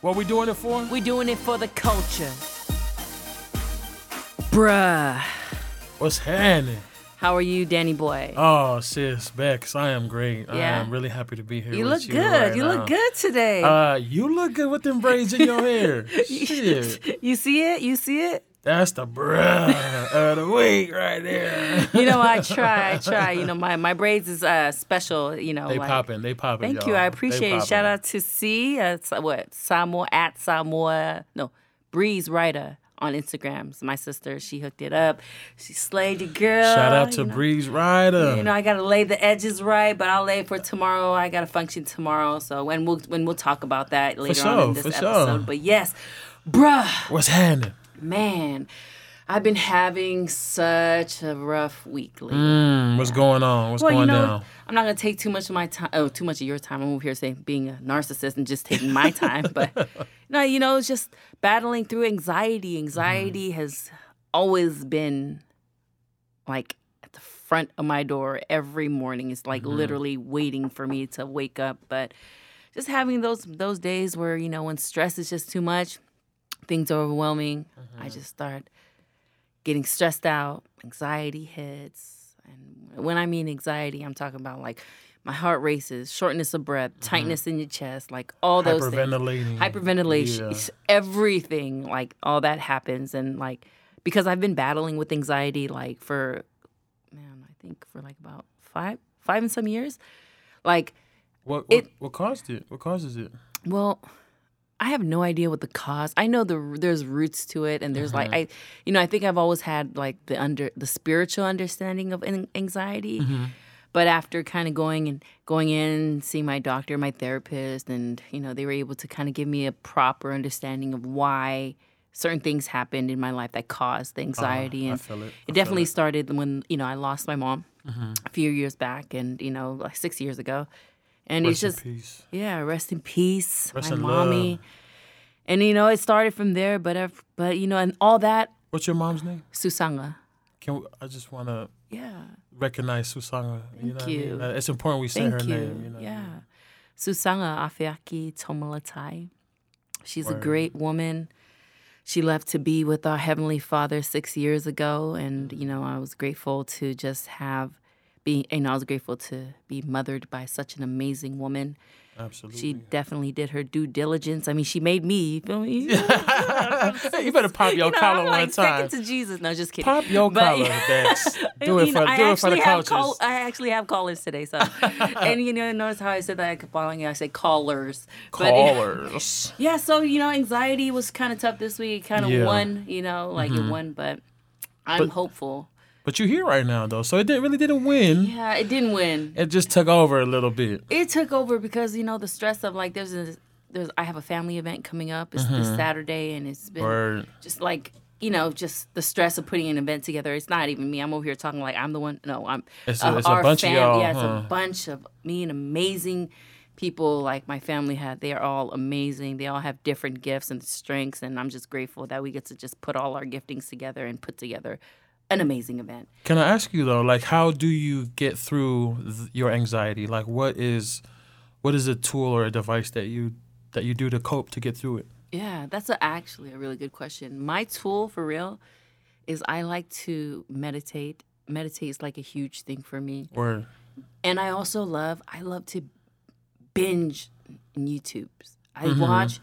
What we doing it for? We doing it for the culture. Bruh. What's happening? How are you, Danny boy? Oh, sis, Bex, I am great. Yeah. I am really happy to be here. you look you good. right you now. look good today. Uh, you look good with them braids in your hair. Shit, you see it? You see it? That's the bruh of the week right there. You know, I try, I try. You know, my, my braids is uh, special, you know. They like, popping, they popping. Thank you. I y'all. appreciate it. Shout out to C, uh, what, Samoa, at Samoa, no, Breeze Ryder on Instagram. It's my sister. She hooked it up. She slayed your girl. Shout out to you know. Breeze Rider. You know, I gotta lay the edges right, but I'll lay for tomorrow. I got to function tomorrow, so when we'll when we'll talk about that later on in this for sure. episode. But yes, bruh, What's happening? Man, I've been having such a rough week lately. Mm, what's going on? What's Well, going you know, down? I'm not gonna take too much of my time. Oh, too much of your time. I'm over here saying being a narcissist and just taking my time. But no, you know, it's just battling through anxiety. Anxiety Mm-hmm. has always been like at the front of my door every morning. It's like literally waiting for me to wake up. But just having those those days where you know when stress is just too much, things are overwhelming. Mm-hmm. I just start getting stressed out. Anxiety hits, and when I mean anxiety, I'm talking about like my heart races, shortness of breath, tightness in your chest, like all those things Hyperventilating. hyperventilation, Yeah. everything, like all that happens, and like because I've been battling with anxiety like for, man, I think for like about five, five and some years, like, What, what, it- what caused it? What causes it? well, I have no idea what the cause. I know the there's roots to it, and there's like uh-huh. I, you know, I think I've always had like the under the spiritual understanding of an- anxiety. Mm-hmm. But after kind of going and going in, seeing my doctor, my therapist, and you know, they were able to kind of give me a proper understanding of why certain things happened in my life that caused the uh-huh. anxiety. I and it. It definitely it. started when you know I lost my mom mm-hmm. a few years back, and you know, like six years ago. And Rest it's just in peace. yeah, rest in peace, Rest my in mommy. love. And you know, it started from there, but if, but you know, and all that, What's your mom's name? Susanga. Can we, I just want to Yeah. recognize Susanga. You know what I you. mean? It's important we say Thank her you. name. You know what I yeah. mean? Susanga Afiaki Tomalatai. She's a great woman. She left to be with our Heavenly Father six years ago. And, you know, I was grateful to just have be you know, I was grateful to be mothered by such an amazing woman. Absolutely. She definitely did her due diligence. I mean, she made me. You feel me? you better pop your You know, collar I'm one like time. second to Jesus. No, just kidding. Pop your But- collar. Do it for know, I do it for the actually have coaches. call- I actually have callers today, so and you know, notice how I said that I kept following you. I say callers. But- Callers. yeah, so you know, anxiety was kind of tough this week. Kind of Yeah. won, you know, like it mm-hmm. won, but I'm But- hopeful. But you're here right now though, so it didn't, really didn't win. Yeah, it didn't win. It just took over a little bit. It took over because you know the stress of like there's a there's I have a family event coming up. It's this mm-hmm. Saturday, and it's been Or just like you know just the stress of putting an event together. It's not even me. I'm over here talking like I'm the one. No, I'm. It's a- it's a bunch of y'all, Yeah, it's huh? a bunch of me and amazing people like my family had. They are all amazing. They all have different gifts and strengths, and I'm just grateful that we get to just put all our giftings together and put together an amazing event. Can I ask you though, like, how do you get through th- your anxiety? Like, what is, what is a tool or a device that you that you do to cope to get through it? Yeah, that's a, actually a really good question. My tool for real is I like to meditate. Meditate is like a huge thing for me. Or And I also love, I love to binge in YouTubes. I Mm-hmm. watch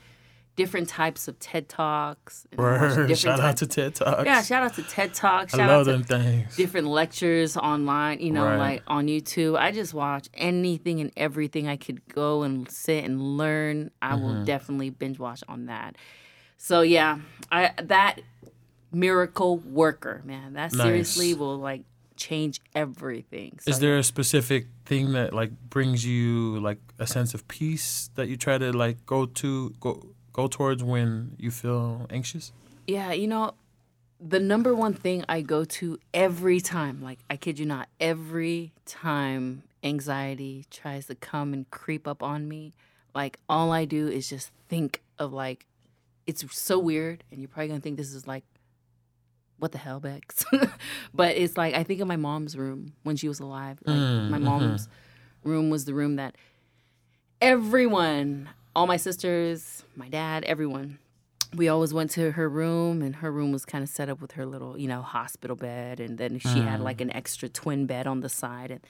different types of TED Talks. and I watch word, different shout out to TED Talks. Yeah, shout out to TED Talks. I love out them to things. different lectures online, you know, Right. like on YouTube. I just watch anything and everything I could go and sit and learn. I Mm-hmm. will definitely binge watch on that. So yeah, I that miracle worker, man, that seriously will like change everything. So, Is there a specific thing that like brings you like a sense of peace that you try to like go to go go towards when you feel anxious? Yeah, you know, the number one thing I go to every time, like I kid you not, every time anxiety tries to come and creep up on me, like all I do is just think of like it's so weird and you're probably going to think this is like what the hell, Bex? but it's like I think of my mom's room when she was alive. Like Mm, my mhm. mom's room was the room that everyone all my sisters, my dad, everyone. We always went to her room, and her room was kind of set up with her little, you know, hospital bed, and then she had like an extra twin bed on the side, and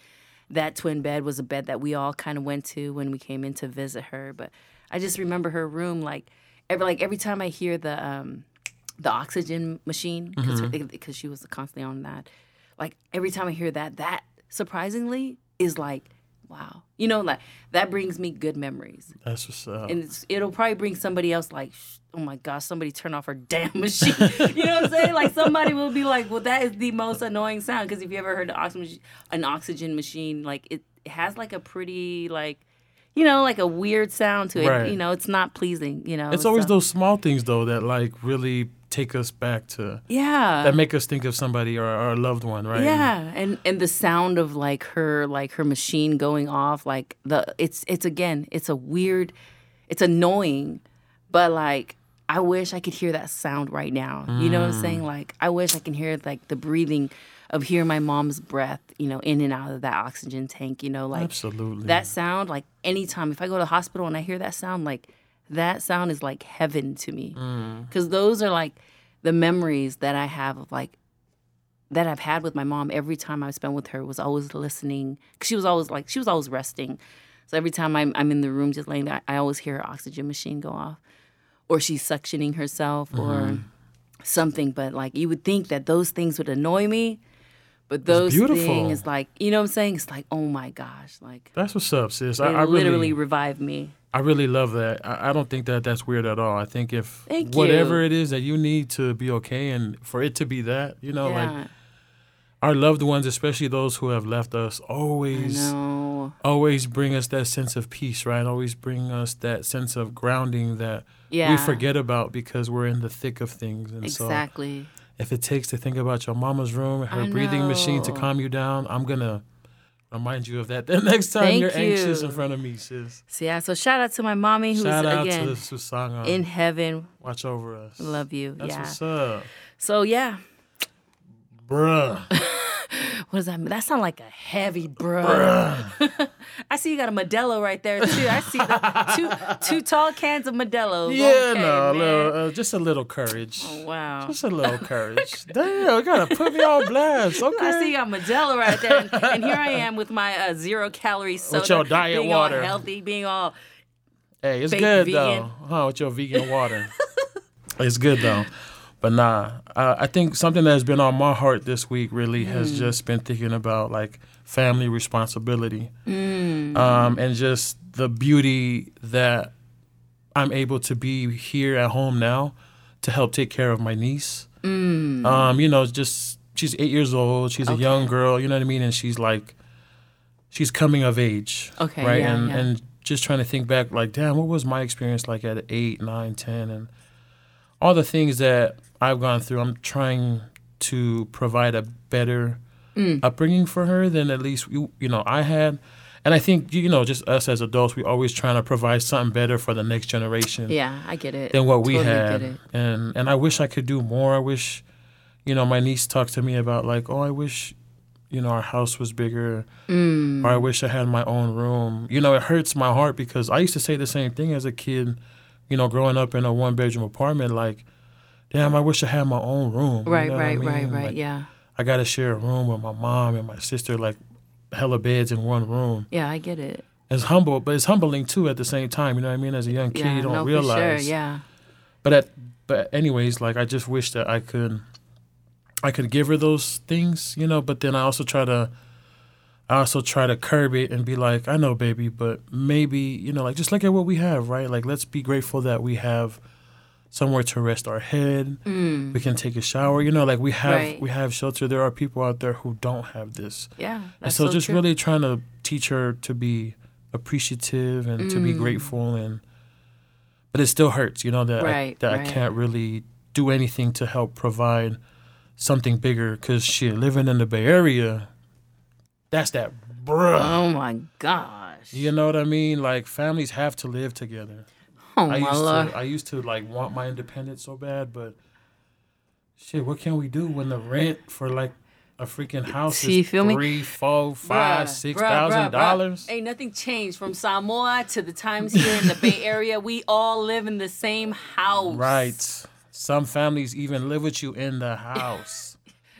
that twin bed was a bed that we all kind of went to when we came in to visit her. But I just remember her room like every like every time I hear the um the oxygen machine because Mm-hmm. she was constantly on that. Like every time I hear that, that surprisingly is like wow, you know, like that brings me good memories, That's what's up. and it's, it'll probably bring somebody else like. Oh my gosh! Somebody turn off her damn machine. you know what I'm saying? Like somebody will be like, "Well, that is the most annoying sound." Because if you ever heard the oxygen, an oxygen machine, like it, it has like a pretty like, you know, like a weird sound to it. Right. You know, it's not pleasing. You know, it's always so- those small things though that like really take us back to Yeah. that make us think of somebody or, a loved one, right? Yeah, and and the sound of like her like her machine going off, like the it's it's again it's a weird, it's annoying, but like I wish I could hear that sound right now. You know what I'm saying? Mm. Like I wish I can hear like the breathing of hearing my mom's breath, you know, in and out of that oxygen tank. You know, like Absolutely. that sound. Like anytime if I go to the hospital and I hear that sound, like that sound is like heaven to me mm. because those are like the memories that I have of like that I've had with my mom every time I spent with her was always listening. 'Cause she was always like she was always resting. So every time I'm I'm in the room just laying there, I always hear her oxygen machine go off, or she's suctioning herself, or mm-hmm. something. But like you would think that those things would annoy me, but those things like you know what I'm saying? It's like oh my gosh, like That's what's up, sis. they I, I literally really, revive me. I really love that. I, I don't think that that's weird at all. I think if Thank whatever you. it is that you need to be okay, and for it to be that, you know, like our loved ones, especially those who have left us, always, always bring us that sense of peace, right? Always bring us that sense of grounding that Yeah, we forget about because we're in the thick of things. And so, exactly. if it takes to think about your mama's room her breathing machine to calm you down, I'm gonna remind you of that the next time Thank you're anxious in front of me, sis. So yeah, so shout out to my mommy who's Shout out again to in heaven. Watch over us. Love you. That's yeah. what's up, So yeah, bruh. what does that mean? That sound like a heavy bruh. I see you got a Modelo right there too. I see the two two tall cans of Modelo. yeah, okay, no, a man. little, uh, just a little courage. Oh, wow. Just a little courage. Damn, you gotta put me on blast. Okay. I see you got Modelo right there, and, and here I am with my uh, zero calorie soda, your diet being water. all healthy, being all Hey, it's good vegan. though, huh? With your vegan water, it's good though. But nah, uh, I think something that's been on my heart this week really Mm. has just been thinking about like family responsibility, Mm. um, and just the beauty that I'm able to be here at home now to help take care of my niece. Mm. Um, you know, just she's eight years old. She's a young girl. You know what I mean? And she's like, she's coming of age. Okay, Right. yeah, and yeah. and just trying to think back, like, damn, what was my experience like at eight, nine, ten, and all the things that I've gone through. I'm trying to provide a better Mm. upbringing for her than at least you you know I had. And I think you know, just us as adults, we're always trying to provide something better for the next generation yeah. I get it. than what we Totally had. Get it. And and I wish I could do more. I wish, you know, my niece talked to me about like, oh, I wish, you know, our house was bigger, Mm. or I wish I had my own room. You know, it hurts my heart because I used to say the same thing as a kid. You know, growing up in a one bedroom apartment, like, damn, I wish I had my own room. You Right, know what I right, right, right. Like, yeah. I got to share a room with my mom and my sister, like, hella beds in one room. Yeah, I get it. It's humble, but it's humbling too at the same time. You know what I mean? As a young kid, yeah, you don't no, realize. sure. Yeah. But at but anyways, like I just wish that I could I could give her those things, you know, but then I also try to I also try to curb it and be like, I know baby, but maybe, you know, like just look at what we have, right? Like let's be grateful that we have somewhere to rest our head. We can take a shower, you know, like we have Mm. Right. we have shelter. There are people out there who don't have this. Yeah. And That's so, just true. really trying to teach her to be appreciative and to be Mm. grateful and but it still hurts, you know, that I, Right, that I can't really do anything to help provide something bigger cuz shit living in the Bay Area that's that bruh. Oh my gosh. You know what I mean? Like families have to live together. oh I my used lord. to I used to like want my independence so bad, but shit, what can we do when the rent for like a freaking house You is feel me? three, four, five, Bruh, six bruh, thousand bruh, dollars. Ain't nothing changed from Samoa to the times here in the Bay Area. We all live in the same house. Right. Some families even live with you in the house.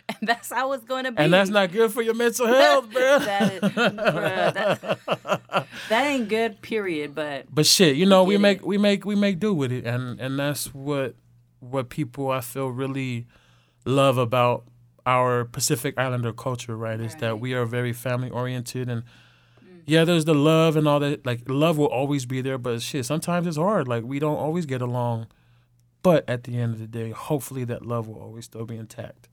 And that's how it's going to be. and that's not good for your mental health, bro. that, is, bruh, that, that ain't good, period. But But shit, you know, we make it. we make we make do with it, and and that's what what people I feel really love about our Pacific Islander culture, right? Is that we are very family oriented, and mm. yeah, there's the love and all that. Like love will always be there, but shit, sometimes it's hard. Like we don't always get along, but at the end of the day, hopefully that love will always still be intact,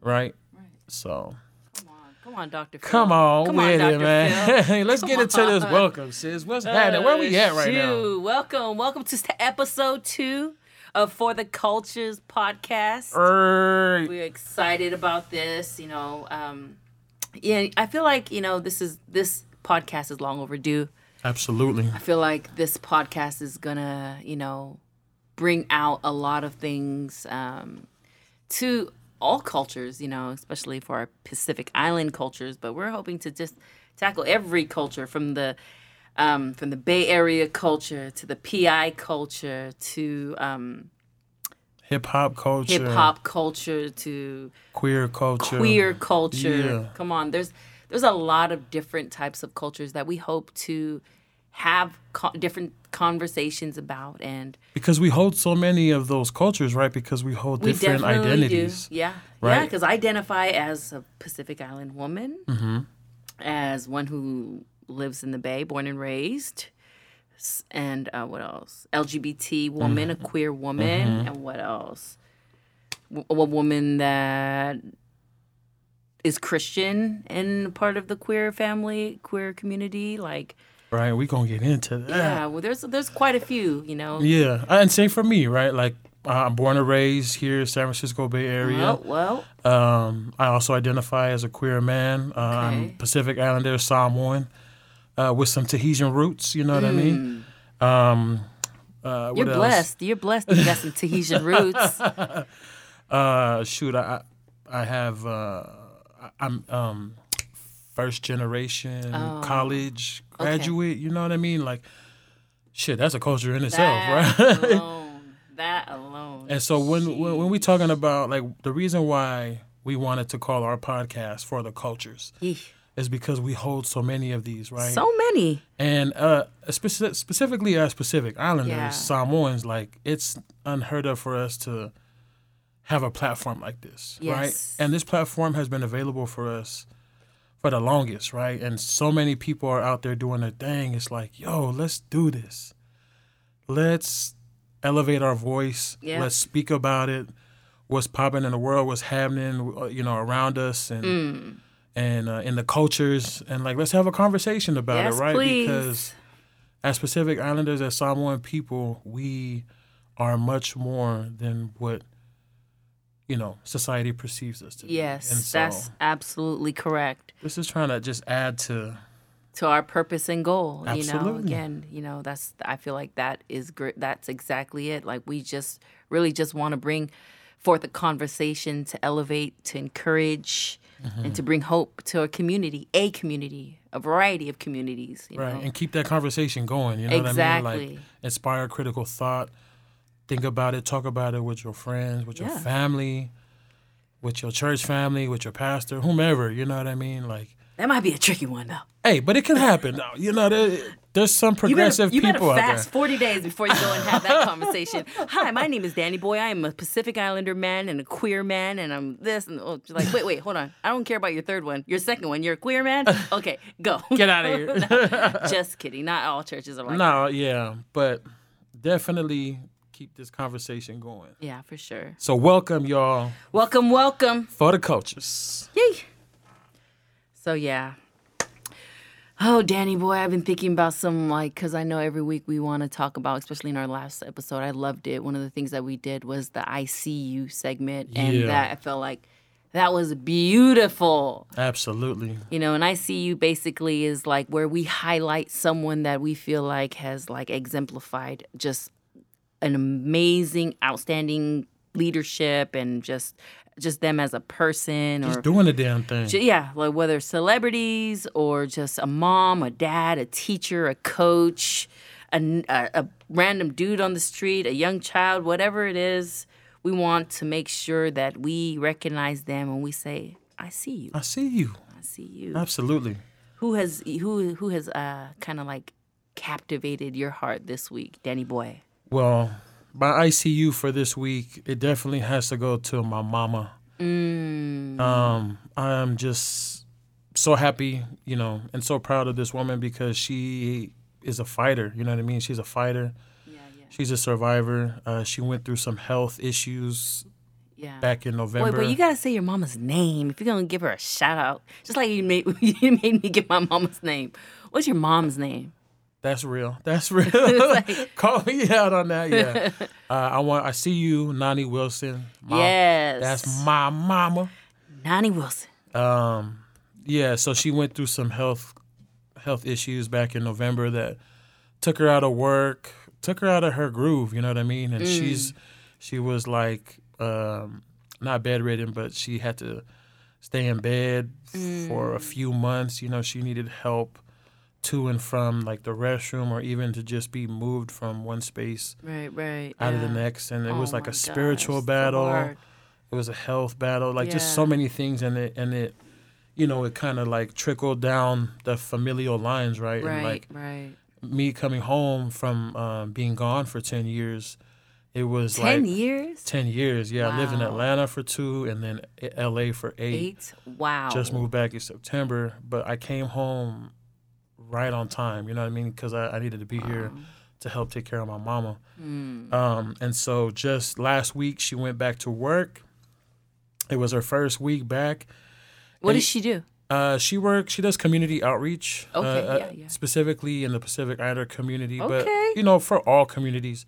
right? Right. So come on, come on, Doctor. come on Come with on, it, Dr. man. Phil. Let's get Come into this welcome, sis. What's happening? Where we at right now? Shoot. Welcome, welcome to episode two of For the Cultures podcast. Er, We're excited about this. You know, um, yeah, I feel like you know this is this podcast is long overdue. Absolutely. I feel like this podcast is gonna, you know, bring out a lot of things um, to all cultures, you know, especially for our Pacific Island cultures. But we're hoping to just tackle every culture from the um, from the Bay Area culture to the PI culture to um, Hip hop culture. hip hop culture to Queer culture. queer culture. Yeah. Come on, there's there's a lot of different types of cultures that we hope to have co- different conversations about, and Because we hold so many of those cultures, right? Because we hold we different identities. do. Yeah, yeah, right? because I identify as a Pacific Island woman, Mm-hmm. as one who lives in the Bay, born and raised. And uh, what else? LGBT woman, Mm-hmm. a queer woman, and what else? W- a woman that is Christian and part of the queer family, queer community. Like, Right. we going to get into that. yeah, well, there's there's quite a few, you know. Yeah. And same for me, right? Like, uh, I'm born and raised here, San Francisco Bay Area. Well, well, Um, I also identify as a queer man. Uh, I'm Okay. Pacific Islander, Samoan, uh, with some Tahitian roots. You know what I mean? mm, Um, uh, you're else? blessed. You're blessed. You got some Tahitian roots. Uh, shoot, I I I have uh, I'm um first generation Oh, college okay. graduate. You know what I mean? Like, shit, that's a culture in itself, That right? alone. That alone. and so when, when when we talking about like the reason why we wanted to call our podcast for the cultures Yeesh. is because we hold so many of these, right? So many. and uh, speci- specifically as Pacific Islanders, Yeah. Samoans, like it's unheard of for us to have a platform like this, Yes. right? And this platform has been available for us for the longest, right? And so many people are out there doing their thing. It's like, yo, let's do this. Let's elevate our voice. Yeah. Let's speak about it. What's popping in the world? What's happening? uh, You know, around us and Mm. and uh, in the cultures, and like let's have a conversation about Yes, it, right? please. Because as Pacific Islanders, as Samoan people, we are much more than what you know society perceives us to be. Yes, and so that's absolutely correct. this is trying to just add to To our purpose and goal, you know. Absolutely. Again, you know, that's I feel like that is great. That's exactly it. Like we just really just want to bring forth a conversation to elevate, to encourage, Mm-hmm. and to bring hope to a community, a community, a variety of communities. You right know? and keep that conversation going. You know what I mean? Exactly. Like inspire critical thought. Think about it. Talk about it with your friends, with your Yeah. family, with your church family, with your pastor, whomever. You know what I mean? Like. That might be a tricky one though. Hey, but it can happen. You know, there, there's some You better, progressive you better people out there. fast 40 days before you go and have that conversation. Hi, my name is Danny Boy. I am a Pacific Islander man and a queer man, and I'm this. And oh, like, wait, wait, hold on. I don't care about your third one. Your second one, you're a queer man? Okay, go. Get out of here. Just kidding. Not all churches are like no, yeah, but definitely keep this conversation going. Yeah, for sure. So welcome y'all Welcome, welcome. for the cultures. Yay. So, yeah. Oh, Danny boy, I've been thinking about some like because I know every week we want to talk about, especially in our last episode. I loved it. One of the things that we did was the ICU segment, and Yeah. that I felt like that was beautiful. Absolutely. You know, and ICU basically is like where we highlight someone that we feel like has like exemplified just an amazing, outstanding leadership and just just them as a person Just or doing the damn thing. Yeah, like whether celebrities or just a mom, a dad, a teacher, a coach, a, a, random dude on the street, a young child, whatever it is, we want to make sure that we recognize them and we say, "I see you. I see you. I see you." Absolutely. Who has who who has uh kind of like captivated your heart this week, Danny boy? Well, my ICU for this week, it definitely has to go to my mama. Mm. Um, I'm just so happy, you know, and so proud of this woman because she is a fighter. You know what I mean? She's a fighter. Yeah, yeah, She's a survivor. Uh, she went through some health issues yeah. back in November. Wait, but you gotta say your mama's name if you're gonna give her a shout out. Just like you made you made me give my mama's name. What's your mom's name? That's real. That's real. like- Call me out on that. Yeah. uh, I want. I see you, Nani Wilson. My- yes, That's my mama. Nani Wilson. Um, yeah, so she went through some health health issues back in November that took her out of work, took her out of her groove. You know what I mean? And she's she was like um, not bedridden, but she had to stay in bed for a few months. You know, she needed help to and from like the restroom or even to just be moved from one space Right, right. out of the next and it was Oh like a spiritual gosh, battle it was a health battle like just so many things and it and it you know it kind of like trickled down the familial lines right, Right, and like right. me coming home from um, being gone for 10 years it was Ten like years. 10 years yeah i lived in atlanta for two and then la for eight, Eight. Wow. just moved back in september but i came home right on time you know what i mean because I, I needed to be here to help take care of my mama Mm. um, and so just last week she went back to work. It was her first week back. What and- does she do? Uh, she works. She does community outreach. uh, Okay, uh, yeah, yeah. Specifically in the Pacific Islander community, but you know for all communities.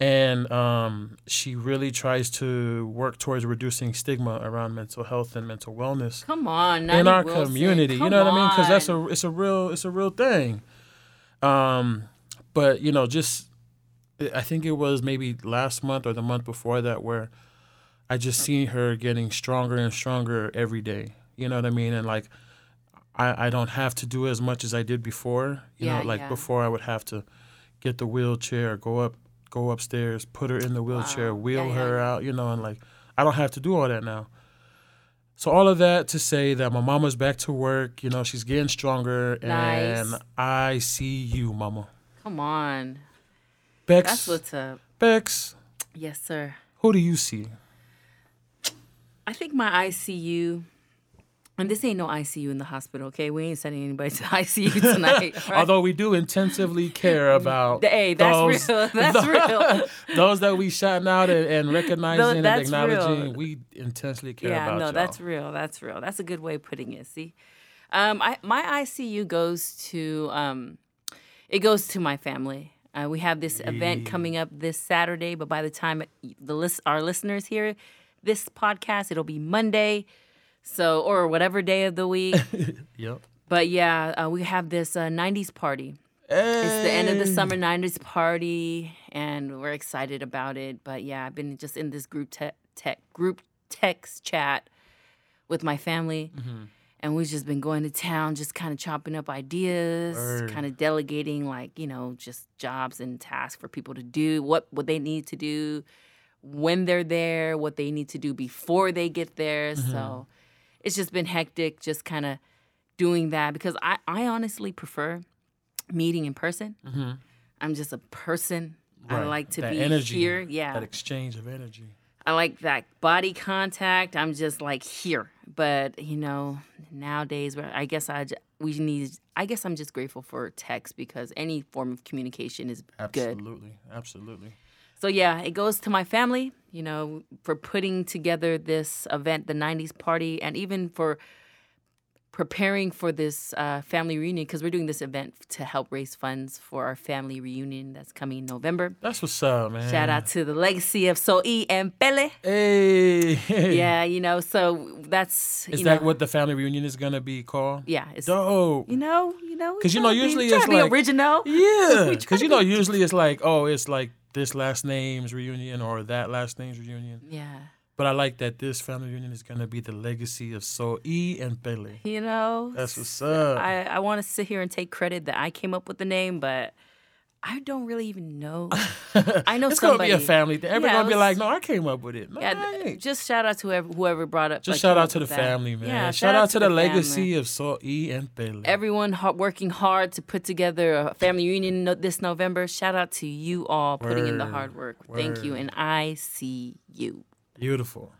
And um, she really tries to work towards reducing stigma around mental health and mental wellness Come on, in our Wilson. community. You Come know what I mean? Because that's a it's a real it's a real thing. Um, but you know, just I think it was maybe last month or the month before that where I just seen her getting stronger and stronger every day. You know what I mean? And like I I don't have to do as much as I did before. You Yeah, know, like yeah. before I would have to get the wheelchair, go up go upstairs, put her in the wheelchair, Wow. wheel Yeah, her yeah. out, you know, and like I don't have to do all that now. So all of that to say that my mama's back to work, you know, she's getting stronger and Nice. I see you, mama. Come on. Bex, That's what's up. Bex, Yes, sir. who do you see? I think my ICU, and this ain't no ICU in the hospital, okay? We ain't sending anybody to ICU tonight. right? Although we do intensively care about Hey, that's those, real. That's real. those that we shouting out and, and recognizing and that's acknowledging, real. we intensely care about. yeah, no, y'all. that's real. That's real. That's a good way of putting it. See, um, I, my ICU goes to um, it goes to my family. Uh, we have this event coming up this Saturday, but by the time the list our listeners hear this podcast, it'll be Monday, so or whatever day of the week. Yep. but yeah, uh, we have this uh, '90s party. It's the end of the summer 90s party, and we're excited about it. But yeah, I've been just in this group te- tech group text chat with my family, Mm-hmm. and we've just been going to town, just kind of chopping up ideas, kind of delegating like you know just jobs and tasks for people to do, what what they need to do when they're there, what they need to do before they get there. Mm-hmm. So it's just been hectic, just kind of doing that because I I honestly prefer meeting in person. I'm just a person. I Mm-hmm. Like to That be energy, here. Yeah. That exchange of energy. I like that body contact. I'm just like here. But, you know, nowadays where I guess I we need I guess I'm just grateful for text because any form of communication is good. Absolutely. Absolutely. So yeah, it goes to my family, you know, for putting together this event, the 90s party, and even for preparing for this uh, family reunion because we're doing this event to help raise funds for our family reunion that's coming in November. That's what's up, man. Shout out to the legacy of Soe and Pele. Hey. Yeah, you know, so that's Is that know, what the family reunion is gonna be called? Yeah, it's Dope. you know, you know, we 'Cause you know, be- usually it's like- original. Yeah, because you know, usually it's like, oh, it's like this last name's reunion or that last name's reunion. Yeah, But I like that this family reunion is gonna be the legacy of So E and Pele. You know, That's what's up. I, I want to sit here and take credit that I came up with the name, but I don't really even know. I know it's somebody. gonna be a family thing. Everybody's Yeah, gonna be like, "No, I came up with it." No, Yeah, th- just shout out to whoever, whoever brought up. Just like, shout out to the that. family, man. Yeah, shout, out to the, family. legacy of So E and Pele. Everyone ha- working hard to put together a family reunion no- this November. Shout out to you all putting in the hard work. Thank you, and I see you. Beautiful.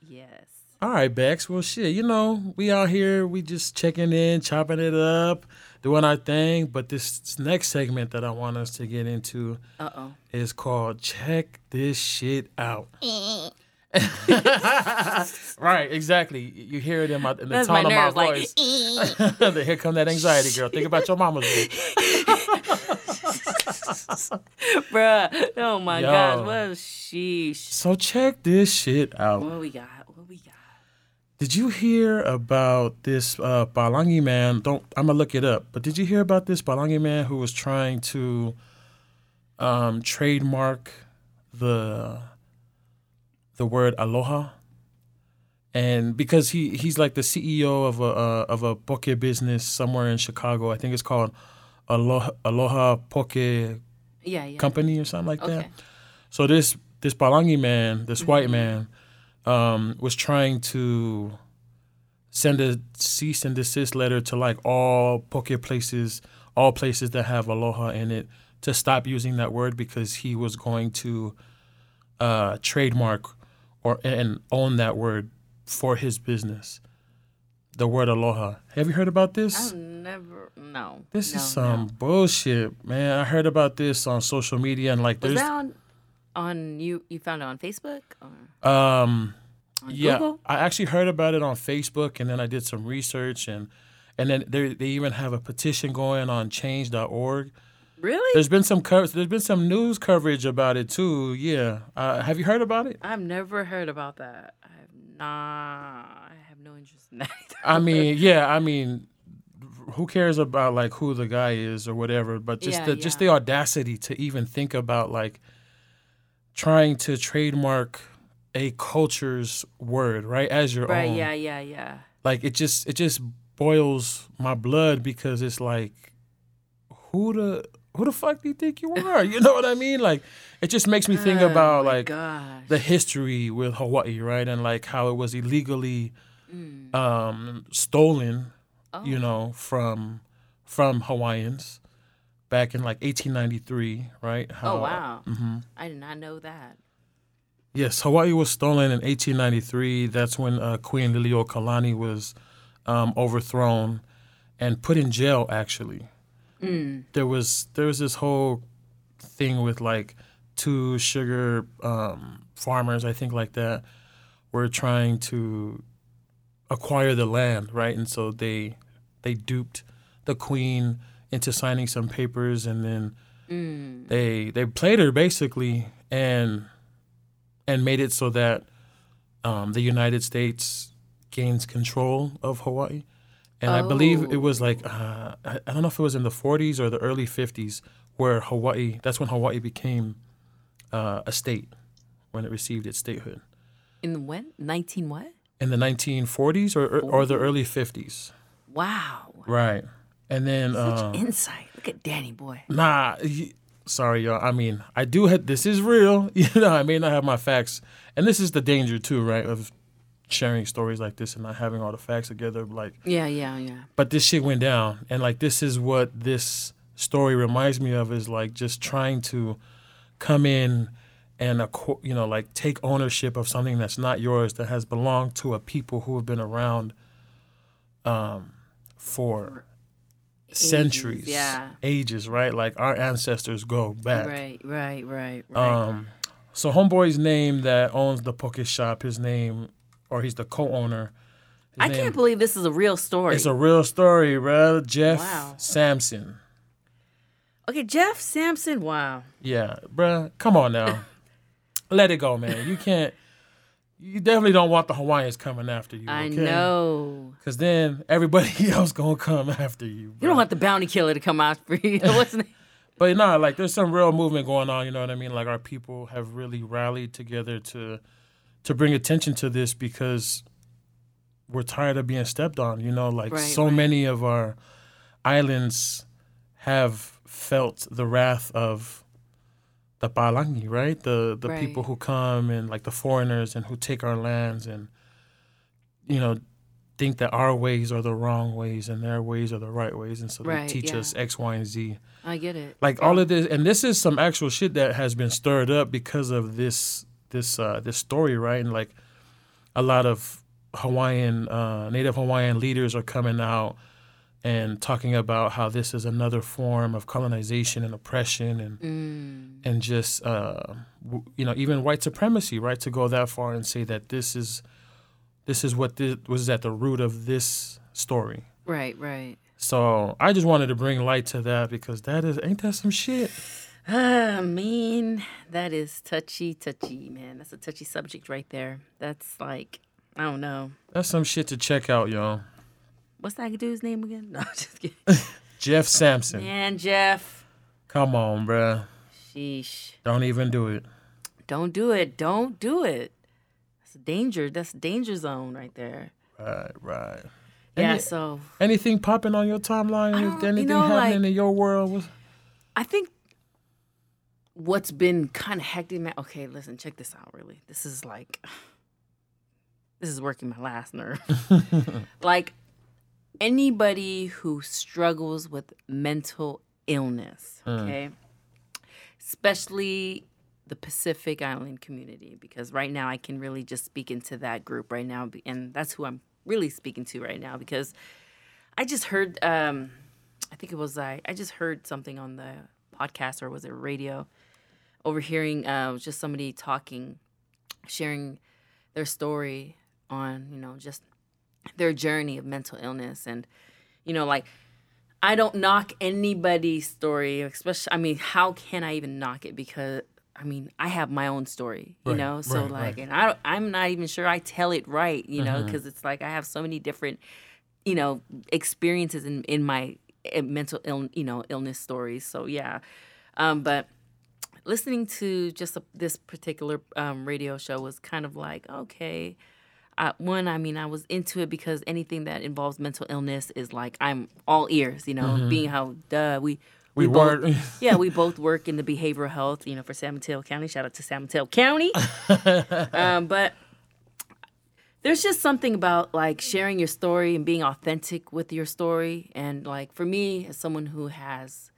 Yes. All right, Bex. Well, shit, you know, we out here, we just checking in, chopping it up, doing our thing. But this next segment that I want us to get into Uh oh. is called Check This Shit Out. right, exactly. You hear it in, my, in the That's tone my of nerves. my Like, voice. Here come that anxiety, girl. Think about your mama's voice. bruh. Oh my Yo. gosh. What a sheesh. So check this shit out. What we got? What we got? Did you hear about this uh, Palangi man? Don't I'm gonna look it up. But did you hear about this Palangi man who was trying to um, trademark the the word aloha? And because he he's like the CEO of a uh, of a poke business somewhere in Chicago, I think it's called Aloha Aloha Poke Yeah, yeah. Company or something like that. So this this Palangi man, this white man, um, was trying to send a cease and desist letter to like all poke places, all places that have aloha in it, to stop using that word because he was going to uh, trademark or and own that word for his business. The word aloha. Have you heard about this? I've never. No. This no, is some no. bullshit, man. I heard about this on social media and like Was there's on? You? You found it on Facebook or Um, on yeah, Google? I actually heard about it on Facebook, and then I did some research, and and then they they even have a petition going on Change.org. Really? There's been some co- there's been some news coverage about it too. Yeah, uh, have you heard about it? I've never heard about that. I have not. I have no interest in that either. I mean, yeah, I mean, who cares about like who the guy is or whatever? But just Yeah, the just the audacity to even think about like trying to trademark a culture's word right as your right? own. Yeah, yeah, yeah. like it just it just boils my blood because it's like who the who the fuck do you think you are you know what i mean like it just makes me think Oh about my like gosh. the history with hawaii right and like how it was illegally um stolen you Oh. know from from hawaiians back in like 1893 right how, Oh wow! hmm I did not know that. Yes, Hawaii was stolen in 1893. That's when uh, Queen Liliuokalani was um, overthrown and put in jail. Actually, Mm. there was there was this whole thing with like two sugar um, farmers, I think, like that, were trying to acquire the land, right? And so they they duped the queen into signing some papers, and then Mm. they they played her basically and and made it so that um, the United States gains control of Hawaii. And I believe it was like uh, I, I don't know if it was in the 40s or the early 50s where Hawaii. That's when Hawaii became uh, a state when it received its statehood In the when? Nineteen what? in the 1940s or or, or the early 50s. Wow! Right. And then Such uh, insight. Look at Danny boy. Nah, sorry, y'all. I mean, I do have this is real. You know, I may not have my facts, and this is the danger too, right? Of sharing stories like this and not having all the facts together. Like, Yeah, yeah, yeah. but this shit went down, and like this is what this story reminds me of is like just trying to come in and you know like take ownership of something that's not yours that has belonged to a people who have been around um for centuries yeah. ages right like our ancestors go back Right, right, right, right. um so homeboy's name that owns the poke shop his name or he's the co-owner I name- can't believe this is a real story. it's a real story bro jeff Wow. sampson okay, Jeff Sampson. Wow. Yeah, bruh, come on now. Let it go, man. You can't. You definitely don't want the Hawaiians coming after you. I okay? know. Cause then everybody else gonna come after you. You don't want the bounty killer to come after you. What's the But no, like there's some real movement going on. You know what I mean? Like our people have really rallied together to to bring attention to this because we're tired of being stepped on. You know, like Right, so right. many of our islands have felt the wrath of the palangi, right? The the Right. people who come and like the foreigners and who take our lands and you know think that our ways are the wrong ways and their ways are the right ways and so Right, they teach yeah. us X, Y, and Z. I get it. Like all of this and this is some actual shit that has been stirred up because of this this uh this story, right? And like a lot of Hawaiian uh native Hawaiian leaders are coming out and talking about how this is another form of colonization and oppression and Mm, and just uh, w- you know even white supremacy, right? To go that far and say that this is this is what this was at the root of this story. right, right. So I just wanted to bring light to that because that is ain't that some shit? I mean, that is touchy, touchy, man. That's a touchy subject right there. That's like, I don't know. That's some shit to check out, y'all. What's that dude's name again? No, just kidding. Jeff Sampson, Man, Jeff. come on, bruh. Sheesh. Don't even do it. Don't do it. Don't do it. That's a danger. That's a danger zone right there. Right, right. Yeah, Any- so Anything popping on your timeline? Don't- you Anything know, happening like- in your world? What's- I think what's been kind of hectic, man. Okay, listen, check this out. Really, this is like, this is working my last nerve. like anybody who struggles with mental illness, okay, especially the Pacific Island community, because right now I can really just speak into that group right now, and that's who I'm really speaking to right now because I just heard. um I think it was I. I just heard something on the podcast or was it radio? Overhearing uh, just somebody talking, sharing their story on you know just their journey of mental illness. And you know like I don't knock anybody's story, especially I mean how can I even knock it? Because I mean I have my own story, you Right, know? So right, like right. and I don't, I'm not even sure I tell it right, you know? Because it's like I have so many different you know experiences in in my uh, mental ill you know illness stories. So yeah. Um but listening to just a, this particular um, radio show was kind of like okay uh, one i mean i was into it because anything that involves mental illness is like i'm all ears you know being how duh we We both- yeah we both work in the behavioral health you know for san mateo county. Shout out to san mateo county. Um, but there's just something about like sharing your story and being authentic with your story. And like for me as someone who has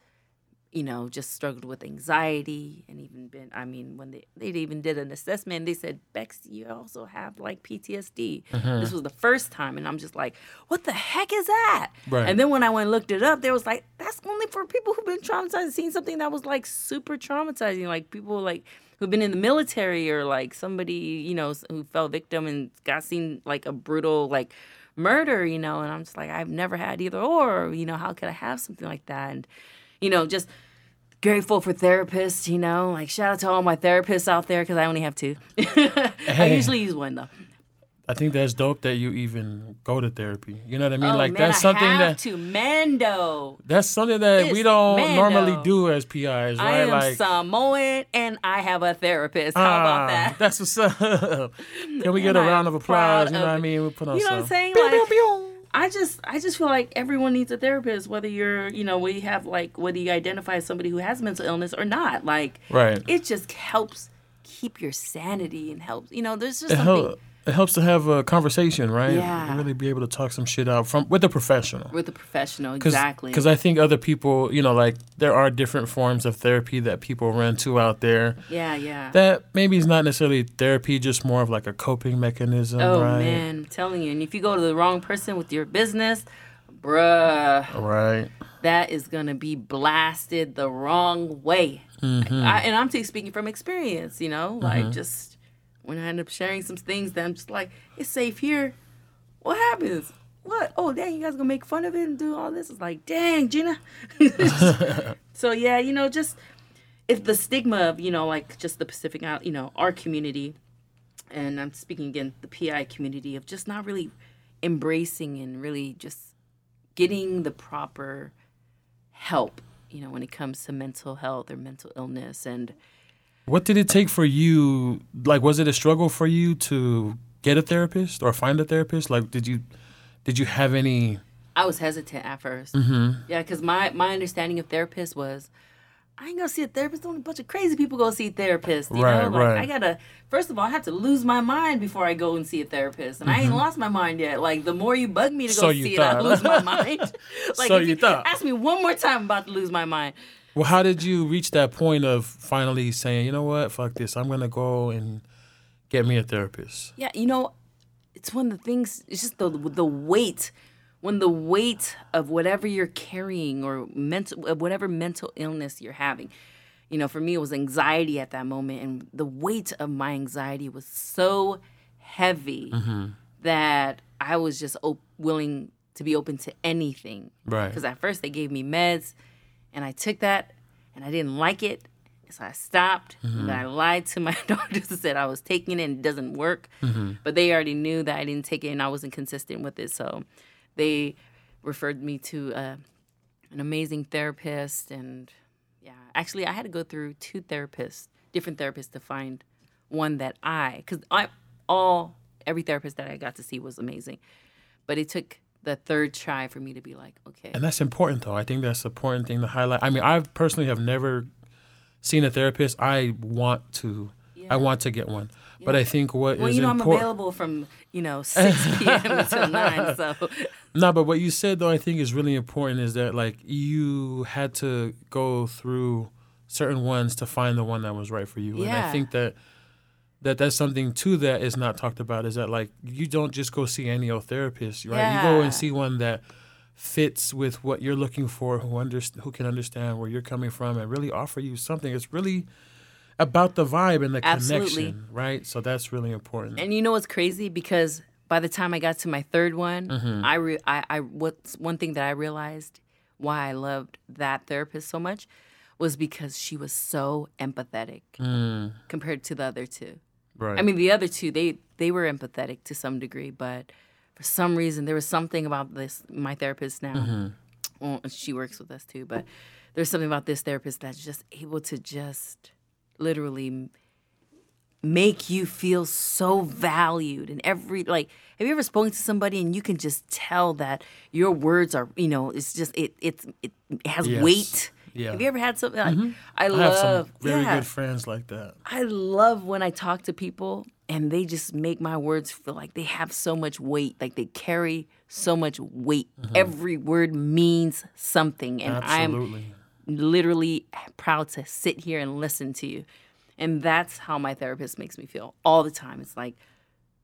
you know just struggled with anxiety and even been i mean when they, they even did an assessment they said bex you also have like ptsd this mm-hmm. was the first time and i'm just like what the heck is that? Right. and then when i went and looked it up there was like that's only for people who've been traumatized seen something that was like super traumatizing like people like who've been in the military or like somebody you know who fell victim and got seen like a brutal like murder you know and i'm just like i've never had either or you know how could i have something like that? And you know just grateful for therapists you know like shout out to all my therapists out there because i only have two i usually use one though I think that's dope that you even go to therapy. You know what I mean? oh, like man, that's I something have that to mando that's something that we don't Mando. normally do as PIs, right? Like i am like samoan and i have a therapist how ah, about that That's what's up. Can we get And a I round of applause? You know what I mean? We put on You know what I'm some- saying? Pew, Like- pew, pew. I just I just feel like everyone needs a therapist, whether you're you know whether you have like whether you identify as somebody who has mental illness or not. Like Right. it just helps keep your sanity and helps you know there's just It, something hel- it helps to have a conversation, right? Yeah. Really be able to talk some shit out from with a professional. with a professional Cause, exactly. Because I think other people, you know, like there are different forms of therapy that people run to out there. yeah, yeah. That maybe is not necessarily therapy, just more of like a coping mechanism, oh right? man, I'm telling you. And if you go to the wrong person with your business, bruh, Right. that is gonna be blasted the wrong way. Mm-hmm. I, and I'm speaking from experience, you know, like just when I end up sharing some things that I'm just like, it's safe here. What happens? What? Oh, dang, you guys gonna make fun of it and do all this? It's like, dang, Gina. so yeah, you know, just if the stigma of you know, like just the Pacific, you know, our community, and I'm speaking again the PI community of just not really embracing and really just getting the proper help, you know, when it comes to mental health or mental illness. And What did it take for you? Like, was it a struggle for you to get a therapist or find a therapist? Like, did you did you have any? I was hesitant at 1st Mm-hmm. Yeah, because my my understanding of therapist was, I ain't gonna see a therapist. Only a bunch of crazy people go see therapists. You Right, know, like right. I gotta. First of all, I have to lose my mind before I go and see a therapist, and I ain't lost my mind yet. Like the more you bug me to go Mm-hmm. So see it, I lose my mind. like So if you thought. ask me one more time, I'm about to lose my mind. Well, how did you reach that point of finally saying, you know what, fuck this, I'm gonna go and get me a therapist? Yeah, you know, it's one of the things. It's just the the weight. When the weight of whatever you're carrying or mental, whatever mental illness you're having, you know, for me it was anxiety at that moment, and the weight of my anxiety was so heavy mm-hmm. that I was just op- willing to be open to anything. Right. Because at first they gave me meds, and I took that, and I didn't like it, so I stopped. But I lied to my doctors and said I was taking it and it doesn't work. But they already knew that I didn't take it and I wasn't consistent with it, so they referred me to uh, an amazing therapist. And yeah, actually, I had to go through two therapists, different therapists, to find one that I, because I all every therapist that I got to see was amazing, but it took the third try for me to be like, okay, And that's important, though. I think that's an important thing to highlight. I mean, I personally have never seen a therapist. I want to, I want to get one. But I think what is well, you know, I'm available from you know six p.m. until nine, so No, but what you said though, I think is really important is that like you had to go through certain ones to find the one that was right for you, and I Yeah. think that that that's something too that is not talked about is that like you don't just go see any old therapist, right? You go and see one that fits with what you're looking for, who under, who can understand where you're coming from, and really offer you something. It's really about the vibe and the Absolutely. connection, right? So that's really important. And you know what's crazy? Because by the time I got to my third one, Mm-hmm. I, re- I, I, what's one thing that I realized why I loved that therapist so much was because she was so empathetic compared to the other two. Right. I mean, the other two, they, they were empathetic to some degree, but for some reason, there was something about this, my therapist now, mm-hmm. well, she works with us too, but there's something about this therapist that's just able to just literally make you feel so valued and every like have you ever spoken to somebody and you can just tell that your words are you know it's just it it's it has Yes. weight Yeah. have you ever had something like, mm-hmm. i I have love some very yeah, good friends like that. i love when i talk to people and they just make my words feel like they have so much weight like they carry so much weight mm-hmm. every word means something and i'm literally proud to sit here and listen to you. And that's how my therapist makes me feel all the time. It's like,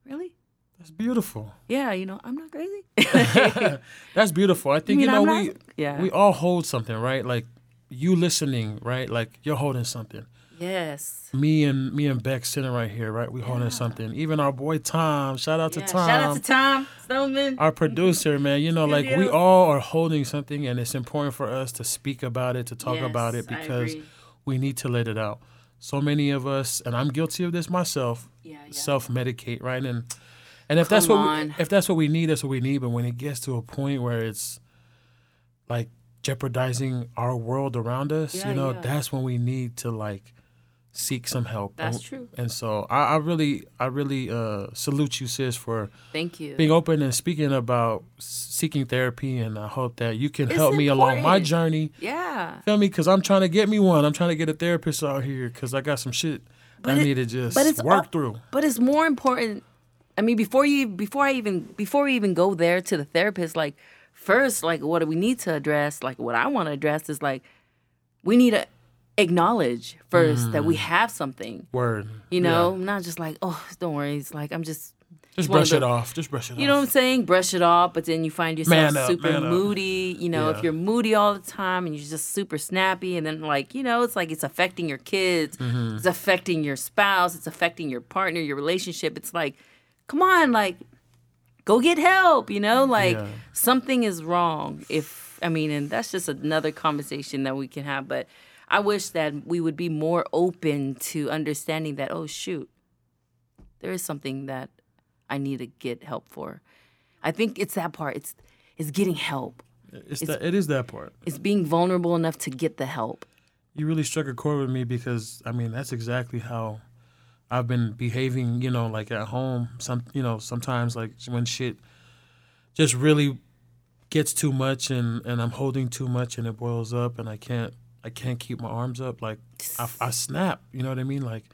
really? That's beautiful. Yeah, you know, I'm not crazy. That's beautiful. I think mean, you know I'm we not- yeah. we all hold something, right? Like you listening, right? Like you're holding something. yes. Me and me and Bex sitting right here, right? We holding something. Even our boy Tom, shout out to Tom. Shout out to Tom Stoneman. our producer, man, you know, like we all are holding something, and it's important for us to speak about it, to talk about it, because we need to let it out. So many of us, and I'm guilty of this myself, Yeah, yeah. self-medicate, right? And and if that's what we, if that's what we need, that's what we need. But when it gets to a point where it's like jeopardizing our world around us, Yeah, you know, yeah. that's when we need to like seek some help. That's And- true. And so I, I really, I really uh, salute you, sis, for Thank you. being open and speaking about seeking therapy. And I hope that you can It's help me along my journey. yeah. Feel me? Because I'm trying to get me one. I'm trying to get a therapist out here because I got some shit But I it- need to just but it's work all- through. But it's more important. I mean, before you, before I even, before we even go there to the therapist, like first, like what do we need to address? Like what I want to address is like we need to acknowledge first that we have something. Word. You know, not just like, oh, don't worry. It's like I'm just, Just brush the- it off. Just brush it off. you know what. I'm saying? Brush it off, but then you find yourself up, super moody. You know, Yeah. if you're moody all the time and you're just super snappy, and then like, you know, it's like it's affecting your kids, Mm-hmm. it's affecting your spouse, it's affecting your partner, your relationship. It's like, come on, like, go get help. You know, like Yeah. something is wrong. If I mean, and that's just another conversation that we can have, but. I wish that we would be more open to understanding that, oh, shoot, there is something that I need to get help for. I think it's that part. It's it's getting help. It's, that, it is that part. It's being vulnerable enough to get the help. you really struck a chord with me because I mean that's exactly how I've been behaving. You know, like at home. Some you know sometimes like when shit just really gets too much and and I'm holding too much and it boils up and I can't I can't keep my arms up. Like I, I snap. You know what I mean? Like.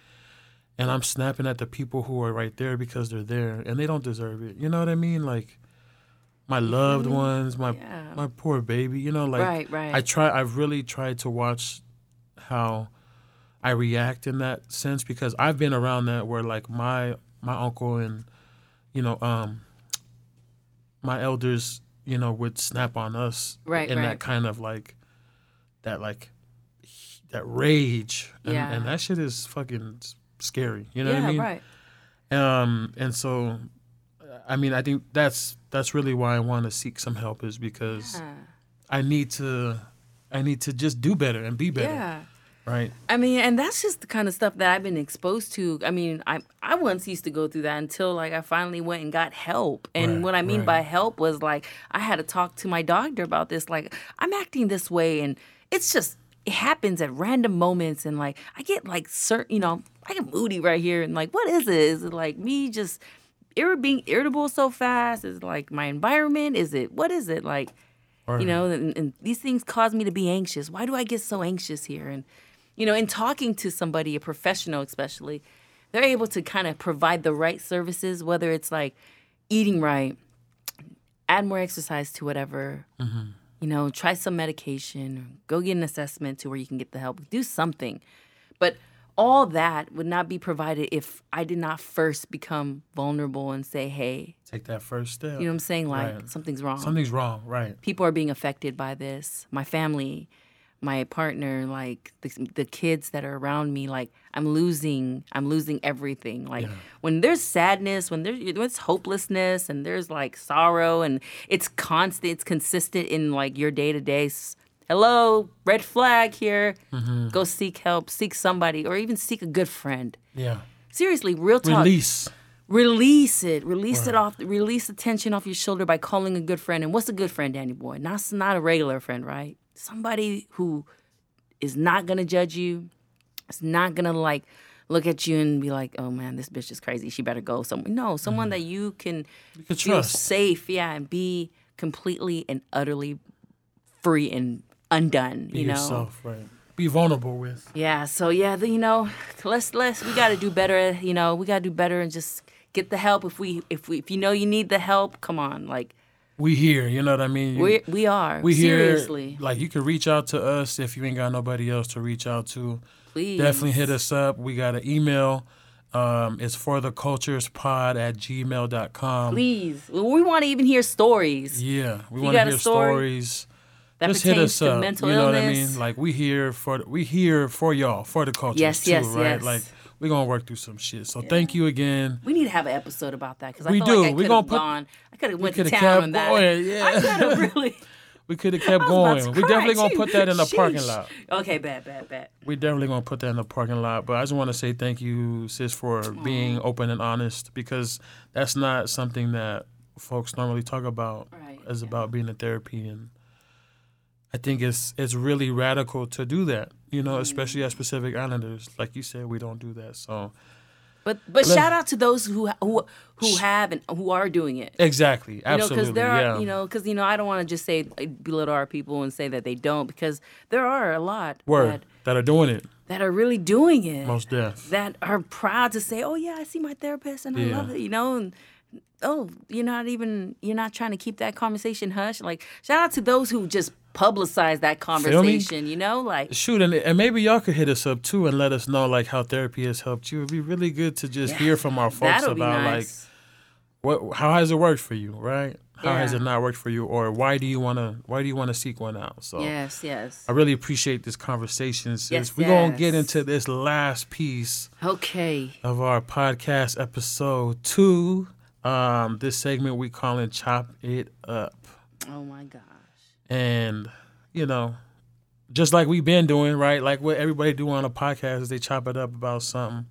And I'm snapping at the people who are right there because they're there and they don't deserve it. You know what I mean? Like, my loved mm-hmm. ones, my Yeah. my poor baby. You know, like Right, right. I try. I've really tried to watch how I react in that sense because I've been around that where like my my uncle and you know um my elders you know would snap on us Right, in right. that kind of like that like that rage and, Yeah. and that shit is fucking scary. You know yeah, what I mean? right. Um, and so, I mean, I think that's that's really why I want to seek some help is because Yeah. I need to, I need to just do better and be better, Yeah. Right? I mean, and that's just the kind of stuff that I've been exposed to. I mean, I I once used to go through that until like I finally went and got help. And Right, what I mean right. by help was like I had to talk to my doctor about this. Like I'm acting this way, and it's just it happens at random moments, and like I get like certain, you know, I get moody right here, and like what is it? Is it like me just ir- being irritable so fast? Is it like my environment? Is it what is it like? Or, you know and, and these things cause me to be anxious why do i get so anxious here and you know in talking to somebody a professional especially they're able to kind of provide the right services whether it's like eating right add more exercise to whatever mm-hmm. you know try some medication go get an assessment to where you can get the help do something but all that would not be provided if i did not first become vulnerable and say hey take that first step. you know what i'm saying like Right. something's wrong Something's wrong, right? people are being affected by this. My family, my partner, like the, the kids that are around me, like I'm losing, I'm losing everything. Like when there's sadness, when there's, there's hopelessness, and there's like sorrow, and it's constant, it's consistent in like your day to day. Hello, red flag here. Mm-hmm. Go seek help, seek somebody, or even seek a good friend. Yeah. Seriously, real talk Release. release it release it off release the tension off your shoulder by calling a good friend and what's a good friend danny boy not not a regular friend right somebody who is not gonna judge you is not gonna like look at you and be like oh man this bitch is crazy she better go somewhere no someone mm-hmm. that you can You can feel trust. safe yeah and be completely and utterly free and undone Be you know yourself, right? Be vulnerable with. yeah, so yeah, the, you know, let's let's we got to do better. You know, we got to do better and just get the help if we if we if you know you need the help, come on, like We here, you know what I mean? We we are we here. seriously, Like you can reach out to us if you ain't got nobody else to reach out to. please Definitely hit us up. We got an email. Um, it's for the cultures pod at gmail.com. please. We want to even hear stories Yeah, we want to hear story stories. that Just hit us up. you know what I mean? Like we here for we here for y'all for the cultures Yes, too, yes, right? yes. Like we gonna work through some shit. So thank you again. we need to have an episode about that because I We feel do. like I We could gonna put- gone. I could have went to town kept on that. going, yeah. I could have really. We could have kept I was about going. We definitely gonna put that in the parking lot. Okay, bad, bad, bad. We definitely gonna put that in the parking lot. But I just want to say thank you, sis, for being open and honest because that's not something that folks normally talk about. Right, As about being in therapy, and I think it's it's really radical to do that. You know, especially as Pacific Islanders, like you said, we don't do that. So But but shout out to those who who who have and who are doing it. exactly, absolutely. You know, because there are, yeah. you know, because you know, I don't want to just say belittle our people and say that they don't, because there are a lot Word that, that are doing it, that are really doing it, most deaf. that are proud to say, "Oh yeah, I see my therapist and I love it," you know, and oh, you're not even you're not trying to keep that conversation hush. Like shout out to those who just publicize that conversation, you know, like Shoot, and, and maybe y'all could hit us up too and let us know like how therapy has helped you. It'd be really good to just hear from our folks about like what how has it worked for you, right? How has it not worked for you, or why do you wanna why do you wanna seek one out? So yes, yes. I really appreciate this conversation. Sis. Yes, We're gonna get into this last piece Okay. of our podcast episode two. Um, this segment we calling Chop It Up. Oh my gosh. And, you know, just like we've been doing, right? Like what everybody do on a podcast is they chop it up about something.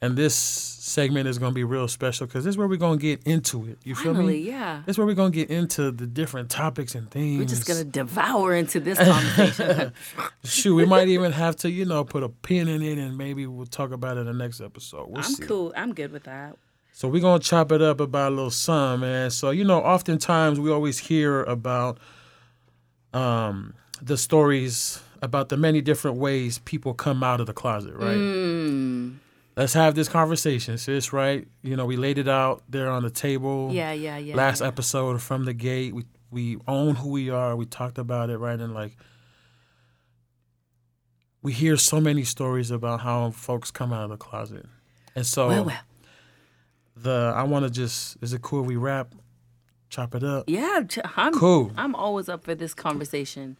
And this segment is going to be real special because this is where we're going to get into it. You feel Finally, me? yeah. This is where we're going to get into the different topics and things. We're just gonna devour into this conversation. Shoot, we might even have to, you know, put a pin in it and maybe we'll talk about it in the next episode. We'll I'm see. cool. I'm good with that. So we're gonna chop it up about a little some, man. So you know, oftentimes we always hear about um the stories about the many different ways people come out of the closet, right? Mm. Let's have this conversation, sis, right? You know, we laid it out there on the table. Yeah, yeah, yeah. Last yeah. episode from the gate, we we own who we are. We talked about it, right? And like we hear so many stories about how folks come out of the closet. And so Well, well. The I want to just is it cool if we rap, chop it up? Yeah, I'm Cool. I'm always up for this conversation.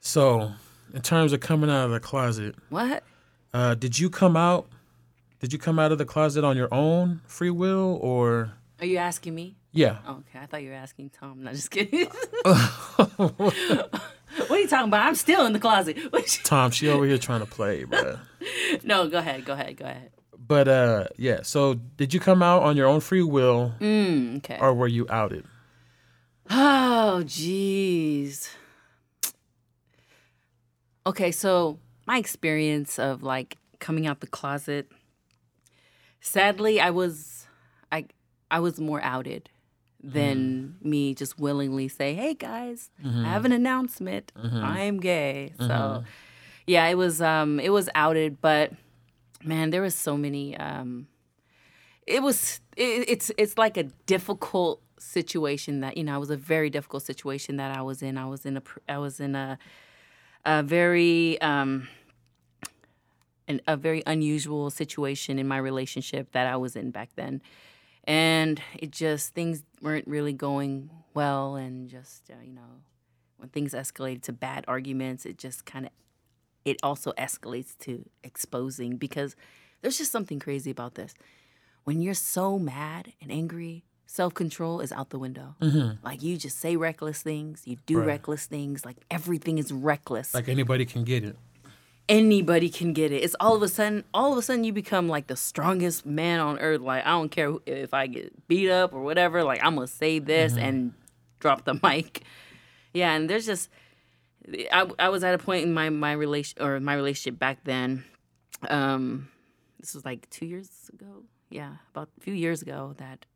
So, in terms of coming out of the closet, What? uh, did you come out? Did you come out of the closet on your own free will, or Are you asking me? yeah? Okay, I thought you were asking Tom. Not just kidding. what are you talking about? I'm still in the closet. Tom, she over here trying to play, bruh. no, go ahead. Go ahead. Go ahead. But uh, yeah. So, did you come out on your own free will, Mm, okay. or were you outed? Oh, jeez. Okay, so my experience of like coming out the closet. Sadly, I was, I, I was more outed than me just willingly say, "Hey guys, I have an announcement. I am gay." So, yeah, it was, um, it was outed, but man, there was so many. Um, it was it, it's it's like a difficult situation that you know it was a very difficult situation that I was in. I was in a I was in a a very um an, a very unusual situation in my relationship that I was in back then, and it just things weren't really going well, and just uh, you know when things escalated to bad arguments, it just kind of it also escalates to exposing because there's just something crazy about this when you're so mad and angry, self control is out the window. Mm-hmm. Like you just say reckless things, you do Right. reckless things, like everything is reckless. Like anybody can get it. Anybody can get it. It's all of a sudden, all of a sudden, you become like the strongest man on earth. Like I don't care if I get beat up or whatever. Like I'm gonna say this mm-hmm. and drop the mic. Yeah, and there's just I, I was at a point in my my relation or my relationship back then. Um, this was like two years ago. Yeah, about a few years ago that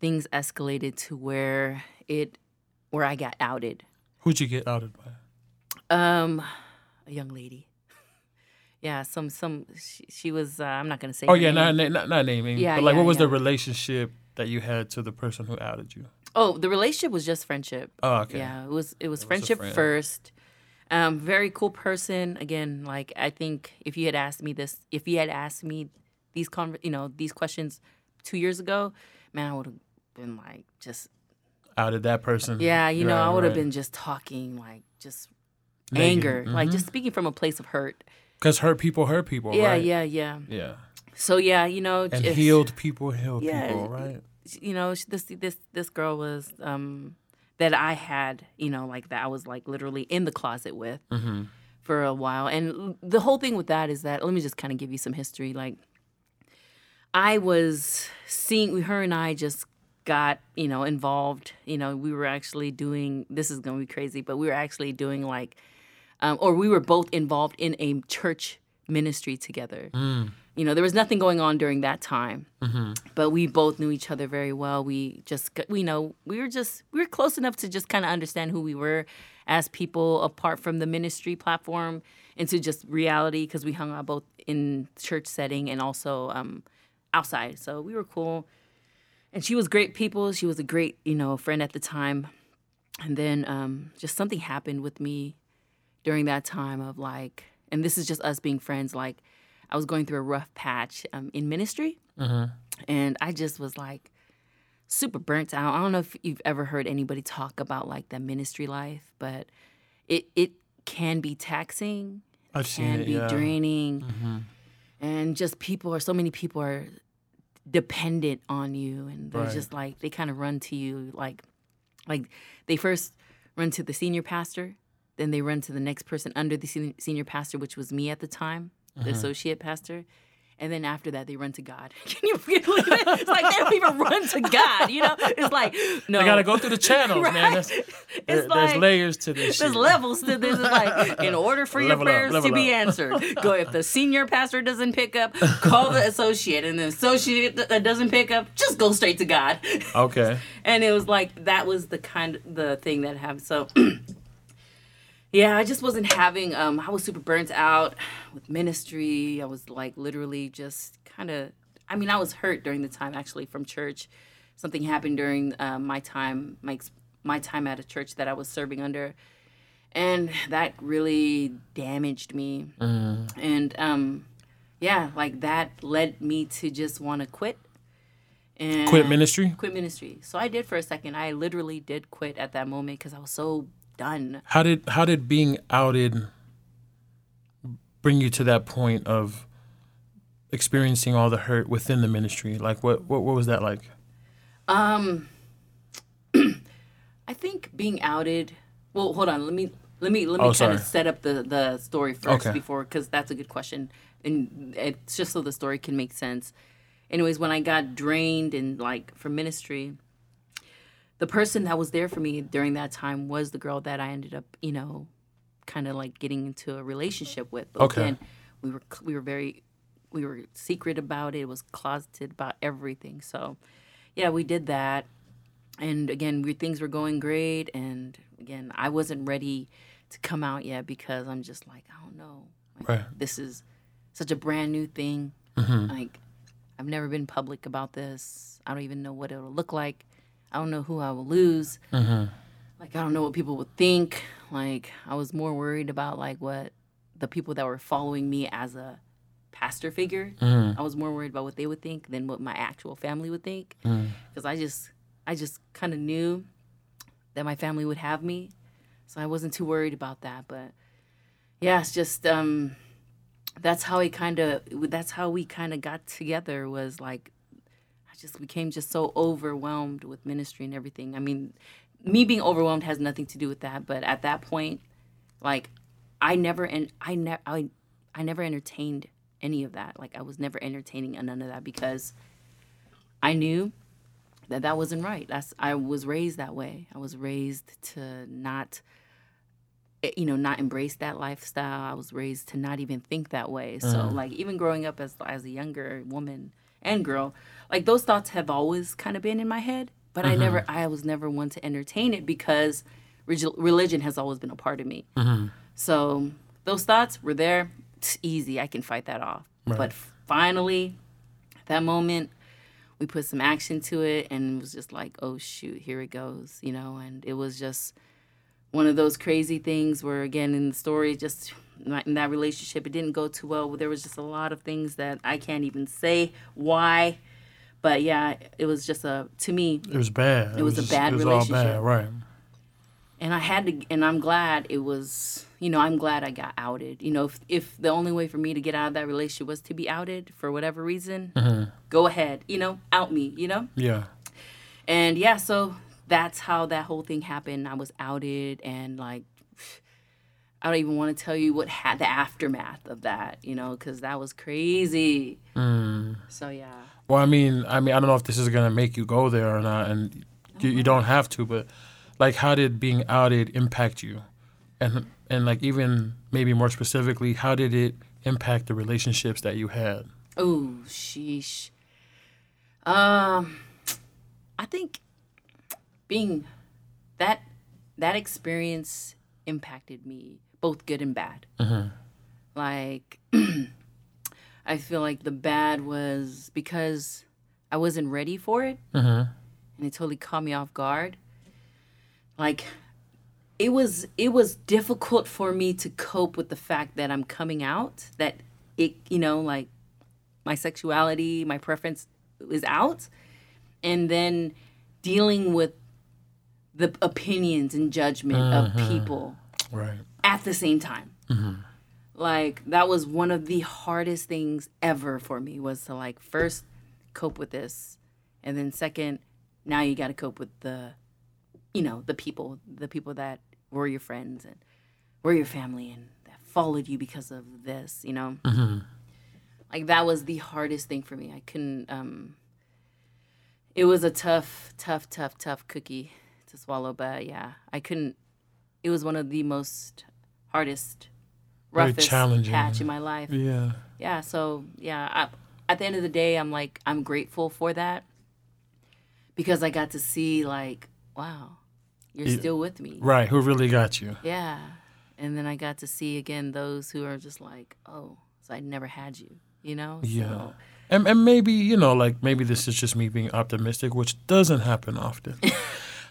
things escalated to where it where I got outed. Who'd you get outed by? Um, a young lady. Yeah, some some she, she was. Uh, I'm not gonna say. Oh yeah, name. not, not not naming. Yeah, but like, yeah, what was the relationship that you had to the person who outed you? Oh, the relationship was just friendship. Oh, okay. Yeah, it was it was a friendship friend. first. Um, very cool person. Again, like I think if you had asked me this, if you had asked me these con, you know, these questions two years ago, man, I would have been like just Outed that person. yeah, you know, Right, I would have right. been just talking like just Negative. anger, like Mhm. just speaking from a place of hurt. Because hurt people hurt people, yeah, right? yeah, yeah. Yeah. So yeah, you know, And just- healed people healed Yeah, people, right? you know this this this girl was um that I had you know like that I was like literally in the closet with Mm-hmm. for a while and the whole thing with that is that let me just kind of give you some history like I was seeing her and I just got you know involved you know we were actually doing this is going to be crazy but we were actually doing like um, or we were both involved in a church ministry together Mm. you know there was nothing going on during that time Mm-hmm. but we both knew each other very well. We just, got- we know, we were just, we were close enough to just kind of understand who we were as people apart from the ministry platform into just reality because we hung out both in church setting and also um, outside. So we were cool. And she was great people. She was a great, you know, friend at the time. And then um, just something happened with me during that time of like, and this is just us being friends. Like, I was going through a rough patch um, in ministry Mm-hmm. and I just was like super burnt out. I don't know if you've ever heard anybody talk about like the ministry life, but it it can be taxing, I've seen can it. be yeah. draining, Mm-hmm. and just people are so many people are dependent on you, and they're Right. just like they kind of run to you like like they first run to the senior pastor, then they run to the next person under the sen- senior pastor, which was me at the time, the Mm-hmm. associate pastor. And then after that, they run to God. Can you believe it? It's like they don't even run to God. You know, it's like no. They gotta go through the channels, man. That's, It's there- like- there's layers to this. There's shit. levels to this. It's like in order for your Level up, prayers level to be up. answered, go if the senior pastor doesn't pick up, call the associate, and the associate that doesn't pick up, just go straight to God. Okay. and it was like that was the kind of the thing that happened. So yeah, I just wasn't having. Um, I was super burnt out with ministry. I was like literally just kind of. I mean, I was hurt during the time actually from church. Something happened during uh, my time, my my time at a church that I was serving under, and that really damaged me. And um, yeah, like that led me to just want to quit. And Quit ministry. quit ministry. So I did for a second. I literally did quit at that moment because I was so done. How did how did being outed bring you to that point of experiencing all the hurt within the ministry? Like what what, what was that like? Um, I think being outed. Well, hold on. Let me let me let me Oh, kind of set up the the story first Okay. before because that's a good question, and it's just so the story can make sense. Anyways, when I got drained and like from ministry, the person that was there for me during that time was the girl that I ended up, you know, kind of like getting into a relationship with. But Okay. again, we were we were very we were secret about it. It was closeted about everything. So, yeah, we did that. And again, we, things were going great. And again, I wasn't ready to come out yet because I'm just like, I don't know. Like, Right. This is such a brand new thing. Mm-hmm. Like, I've never been public about this. I don't even know what it'll look like. I don't know who I will lose. Mm-hmm. Like, I don't know what people would think. Like, I was more worried about like what the people that were following me as a pastor figure. Mm-hmm. I was more worried about what they would think than what my actual family would think. Mm-hmm. Because I just, I just kind of knew that my family would have me, so I wasn't too worried about that. But yeah, it's just um, that's how we kind of, that's how we kind of got together. Was like, just became just so overwhelmed with ministry and everything. I mean, me being overwhelmed has nothing to do with that. But at that point, like, I never and I never I I never entertained any of that. Like I was never entertaining none of that because I knew that that wasn't right. That's I was raised that way. I was raised to not eh, you know not embrace that lifestyle. I was raised to not even think that way. So like even growing up as as a younger woman and girl, like those thoughts have always kind of been in my head, but I never mm-hmm. I was never one to entertain it because religion has always been a part of me. Mm-hmm. So those thoughts were there. It's easy. I can fight that off. But finally, that moment, we put some action to it, and it was just like, oh shoot, here it goes, you know. And it was just one of those crazy things where, again, in the story, just in that relationship, it didn't go too well. There was just a lot of things that I can't even say why. But yeah, it was just a to me It was bad. It, was a just- bad It was all relationship. bad, right? and I had to, and I'm glad it was, you know, I'm glad I got outed. You know, if, if the only way for me to get out of that relationship was to be outed for whatever reason, mm-hmm. go ahead, you know, out me, you know? Yeah. And yeah, so that's how that whole thing happened. I was outed, and like, I don't even want to tell you what had the aftermath of that, you know, because that was crazy. Mm. So yeah. Well, I mean, I mean, I don't know if this is gonna make you go there or not, and you, you don't have to. But like, how did being outed impact you, and and like even maybe more specifically, how did it impact the relationships that you had? Oh, sheesh. Um, I think being that that experience impacted me both good and bad. Like, I feel like the bad was because I wasn't ready for it, mm-hmm. and it totally caught me off guard. Like, it was it was difficult for me to cope with the fact that I'm coming out. That it, you know, like my sexuality, my preference is out, and then dealing with the opinions and judgment of mm-hmm. people Right. at the same time. Mm-hmm. Like that was one of the hardest things ever for me was to like first cope with this, and then second, now you got to cope with the, you know, the people, the people that were your friends and were your family and that followed you because of this, you know. Like that was the hardest thing for me. I couldn't. um It was a tough, tough, tough, tough cookie to swallow. But yeah, I couldn't. It was one of the most hardest, roughest challenging. patch in my life. Yeah. Yeah. So yeah, I, at the end of the day, I'm like I'm grateful for that because I got to see like, wow, you're Yeah. still with me. Right. Who really got you? Yeah. And then I got to see again those who are just like, oh, so I never had you, you know? Yeah. So, And, and maybe, you know, like maybe this is just me being optimistic, which doesn't happen often.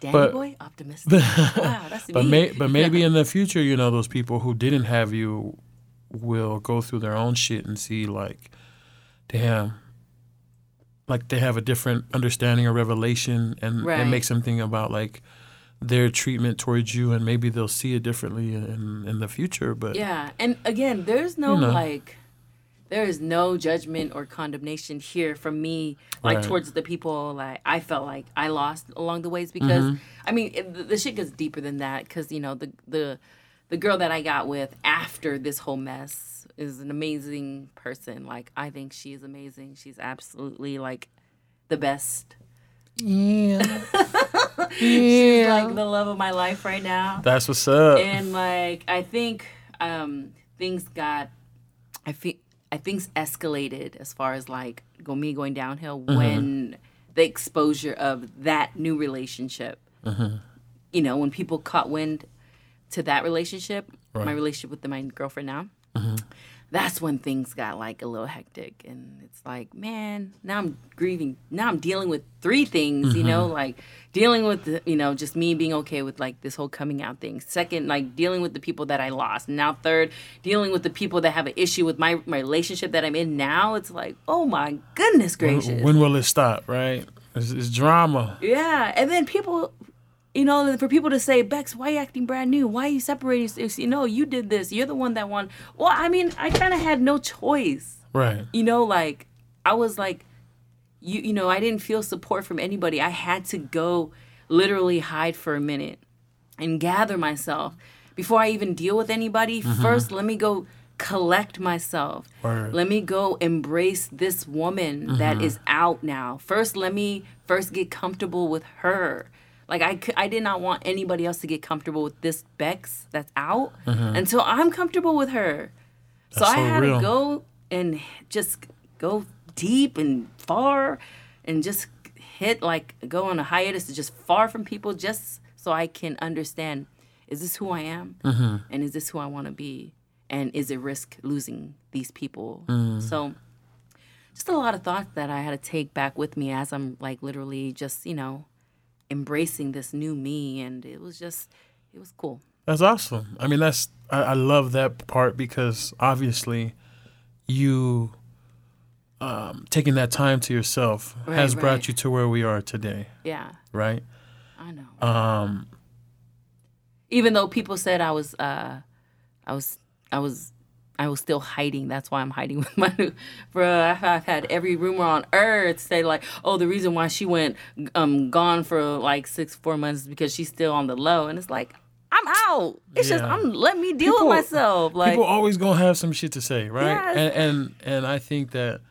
Danny But- boy, optimistic. wow, that's but may, but maybe in the future, you know, those people who didn't have you will go through their own shit and see like, damn, like they have a different understanding or revelation, and it Right. makes them think about like their treatment towards you, and maybe they'll see it differently in in the future. But yeah. And again, there's no You know. like, there is no judgment or condemnation here from me, like Right. towards the people like I felt like I lost along the ways because Mm-hmm. I mean it, the, the shit gets deeper than that because you know the the the girl that I got with after this whole mess is an amazing person. Like I think she is amazing. She's absolutely like the best. yeah, yeah. She's like the love of my life right now. that's what's up. and like I think um things got I feel I things escalated as far as like go me going downhill Mm-hmm. when the exposure of that new relationship. Mm-hmm. You know, when people caught wind to that relationship, my relationship with the, my girlfriend now. Mm-hmm. That's when things got like a little hectic, and it's like, man, now I'm grieving. Now I'm dealing with three things, you Mm-hmm. know, like dealing with the, you know, just me being okay with like this whole coming out thing. Second, like dealing with the people that I lost. Now, third, dealing with the people that have an issue with my my relationship that I'm in now. It's like, oh my goodness gracious, when will it stop? Right? It's, it's drama. yeah, and then people, you know, for people to say, Bex, why are you acting brand new? Why are you separating? You know, you did this. You're the one that won. Well, I mean, I kind of had no choice. Right. You know, like I was like, you, you know, I didn't feel support from anybody. I had to go literally hide for a minute and gather myself before I even deal with anybody. Mm-hmm. First, let me go collect myself. Word. Let me go embrace this woman that mm-hmm. is out now. First, let me first get comfortable with her. Like I, I did not want anybody else to get comfortable with this Bex that's out until I'm comfortable with her. So I so had real. to go and just go deep and far and just hit like go on a hiatus to just far from people just so I can understand is this who I am Mm-hmm. and is this who I want to be and is it risk losing these people Mm. so just a lot of thoughts that I had to take back with me as I'm like literally just you know embracing this new me and it was just it was cool. That's awesome. I mean, that's I, I love that part because obviously, you um, taking that time to yourself Right, has brought you to where we are today, yeah. Right? I know. Um, even though people said I was uh I was I was I was still hiding. That's why I'm hiding with my new bruh. I've, I've had every rumor on earth say like, oh, the reason why she went um gone for like six four months is because she's still on the low, and it's like I'm out. It's just I'm let me deal People- with myself. Like people always gonna have some shit to say, right? Yes. And and and I think that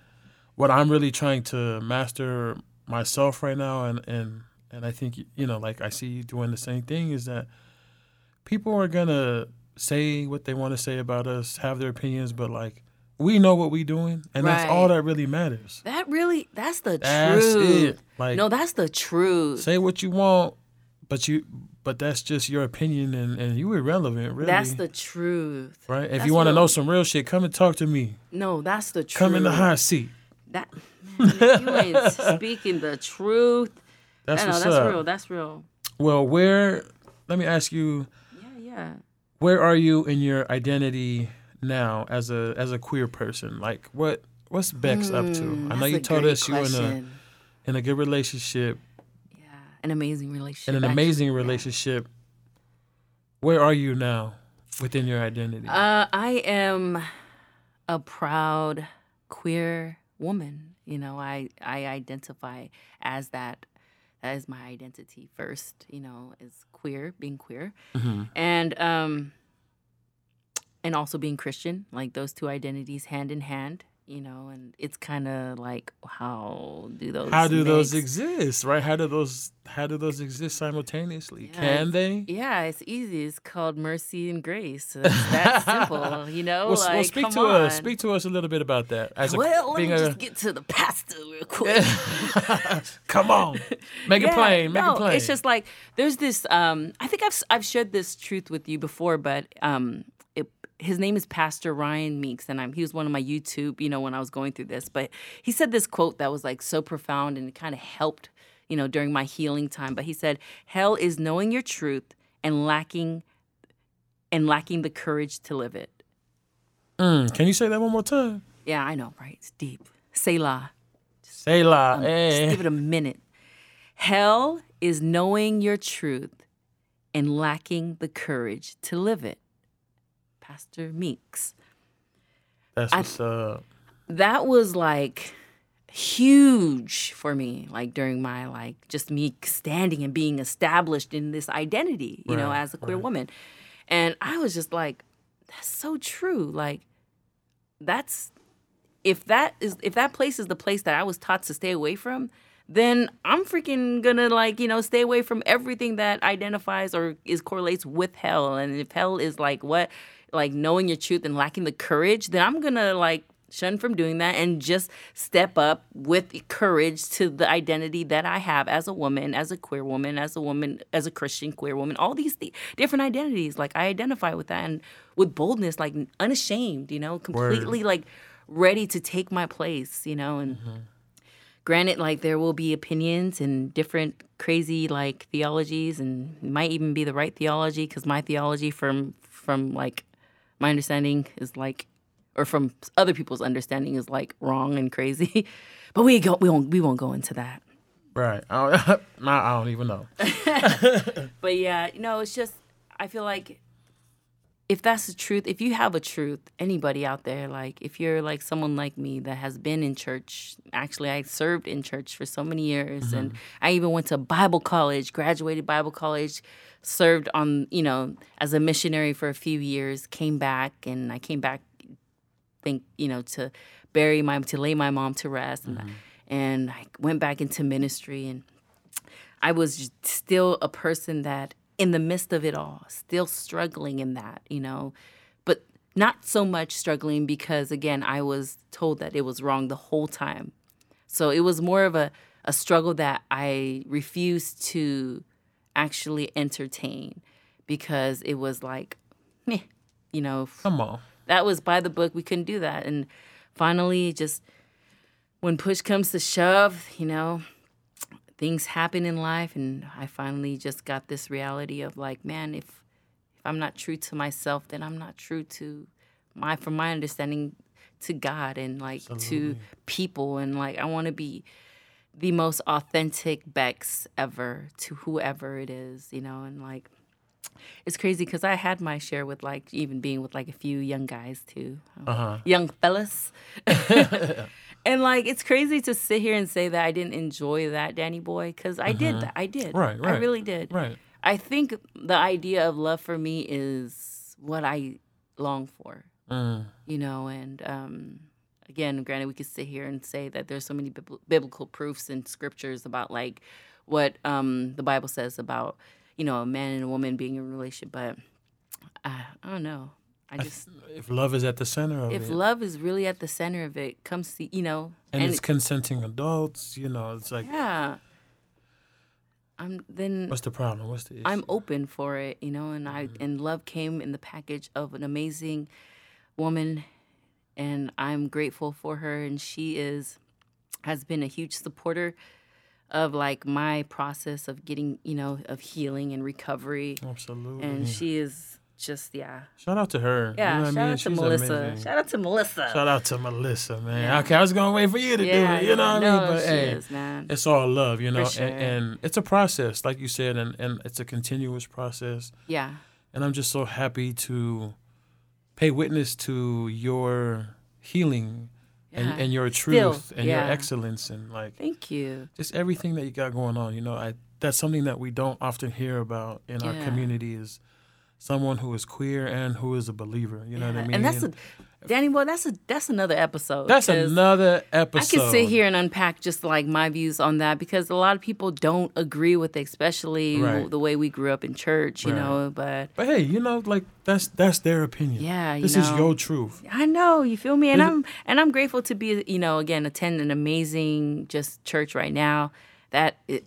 what I'm really trying to master myself right now, and and and I think you know, like I see you doing the same thing, is that people are gonna say what they want to say about us, have their opinions, but like we know what we're doing, and that's all that really matters. that really that's the That's truth. it. Like no, that's the truth. say what you want, but you but that's just your opinion, and and you irrelevant, really. That's the truth. right. If that's you want to know some real shit, come and talk to me. No, that's the truth. Come in the hot seat. That man, you ain't speaking the truth. That's what's that's up. real. That's real. Well, where? Let me ask you, Yeah, yeah. Where are you in your identity now as a as a queer person? Like, what what's Bex up to? I know Mm, you told us you in a in a good relationship, Yeah, an amazing relationship. in an actually. amazing Yeah. relationship. Where are you now within your identity? Uh, I am a proud queer woman. You know, I I identify as that. That is my identity first. You know, is queer, being queer, Mhm. and um, and also being Christian. Like those two identities hand in hand. You know, and it's kind of like how do those How do those exist, right? How do those how do those exist simultaneously? Yeah, Can they? Yeah, it's easy. It's called mercy and grace. It's that simple, you know. Well, like, well, speak to on. us. Speak to us a little bit about that. As a, well, let me a, just get to the pastor real quick. come on, make it plain. Make no, it plain. It's just like there's this. Um, I think I've I've shared this truth with you before, but um, his name is Pastor Ryan Meeks, and I'm he was one of my YouTube. You know, when I was going through this, but he said this quote that was like so profound and it kind of helped. You know, during my healing time, but he said, "Hell is knowing your truth and lacking, and lacking the courage to live it." Mm, can you say that one more time? Yeah, I know, right? It's deep. Selah. Say la. Um, Just eh. give it a minute. Hell is knowing your truth and lacking the courage to live it. Pastor Meeks. That's I- what's up. That was like huge for me, like during my like just me standing and being established in this identity, you know, as a queer right. woman. And I was just like, that's so true. Like that's if that is if that place is the place that I was taught to stay away from, then I'm freaking gonna like you know stay away from everything that identifies or is correlates with hell. And if hell is like what, like knowing your truth and lacking the courage, then I'm gonna like shun from doing that and just step up with courage to the identity that I have as a woman, as a queer woman, as a woman, as a Christian queer woman. All these th- different identities, like I identify with that and with boldness, like unashamed, you know, completely like ready to take my place, you know, and mm-hmm. granted like there will be opinions and different crazy like theologies and it might even be the right theology because my theology from from like my understanding is like or from other people's understanding is like wrong and crazy but we go we won't we won't go into that Right. I don't, I don't even know. but yeah you know it's just i feel like if that's the truth if you have a truth anybody out there like if you're like someone like me that has been in church actually i served in church for so many years and mm-hmm. i even went to bible college graduated bible college served on you know as a missionary for a few years came back and i came back think you know to bury my to lay my mom to rest and, mm-hmm. and i went back into ministry and I was still a person that, in the midst of it all, still struggling in that, you know, but not so much struggling because, again, I was told that it was wrong the whole time. So it was more of a, a struggle that I refused to actually entertain because it was like, meh, you know, Come on. that was by the book. We couldn't do that. And finally, just when push comes to shove, you know, things happen in life. And I finally just got this reality of like, man, if, if I'm not true to myself, then I'm not true to my, from my understanding, to God and like to people. And like, I want to be the most authentic Bex ever to whoever it is, you know, and like, it's crazy because I had my share with like even being with like a few young guys too, Uh huh. young fellas. and like it's crazy to sit here and say that I didn't enjoy that Danny boy because I did that. I did. Mm-hmm. Right, I really did. Right. I think the idea of love for me is what I long for, Mm. you know, and um again, granted we could sit here and say that there's so many bibl- biblical proofs and scriptures about like what um the Bible says about, you know, a man and a woman being in a relationship, but I, I don't know. I just If love is at the center of if it, If love is really at the center of it, comes to you know, and, it's it- consenting adults, you know, it's like, yeah, I'm then what's the problem? What's the issue? I'm open for it, you know, and I Mm-hmm. and love came in the package of an amazing woman, and I'm grateful for her, and she is has been a huge supporter of like my process of getting, you know, of healing and recovery, Absolutely. and she is just yeah, Shout out to her. yeah. You know shout I mean? out to She's Melissa. amazing. Shout out to Melissa. Shout out to Melissa, man. Yeah. Okay, I was gonna wait for you to yeah, do it. You know what no, I mean? But she hey, is, man. it's all love, you know, sure. and, and it's a process, like you said, and, and it's a continuous process. Yeah. And I'm just so happy to pay witness to your healing and, Yeah. and your Still, truth and your excellence and like Thank you. just everything that you got going on. You know, I that's something that we don't often hear about in our community is someone who is queer and who is a believer. You know what I mean? And that's a Danny boy, that's a that's another episode. That's another episode. I could sit here and unpack just like my views on that because a lot of people don't agree with it, especially Right. the way we grew up in church, you Right. know. But But hey, you know, like that's that's their opinion. Yeah, this is your truth. I know you feel me, and Is I'm and I'm grateful to be you know again attend an amazing just church right now that it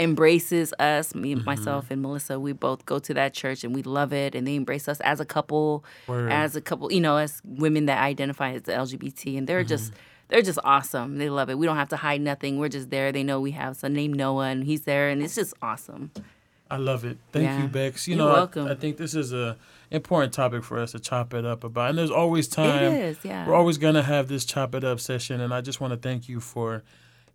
embraces us. Me, Mm-hmm. myself, and Melissa, we both go to that church and we love it, and they embrace us as a couple, Word. as a couple, you know, as women that identify as LGBT, and they're just. Mm-hmm. They're just awesome. They love it. We don't have to hide nothing. We're just there. They know we have son named Noah, and he's there, and it's just awesome. I love it. Thank Yeah. you, Bex. You You're know, I- I, think this is a important topic for us to chop it up about. And there's always time. It is, yeah. We're always gonna have this chop it up session, and I just want to thank you for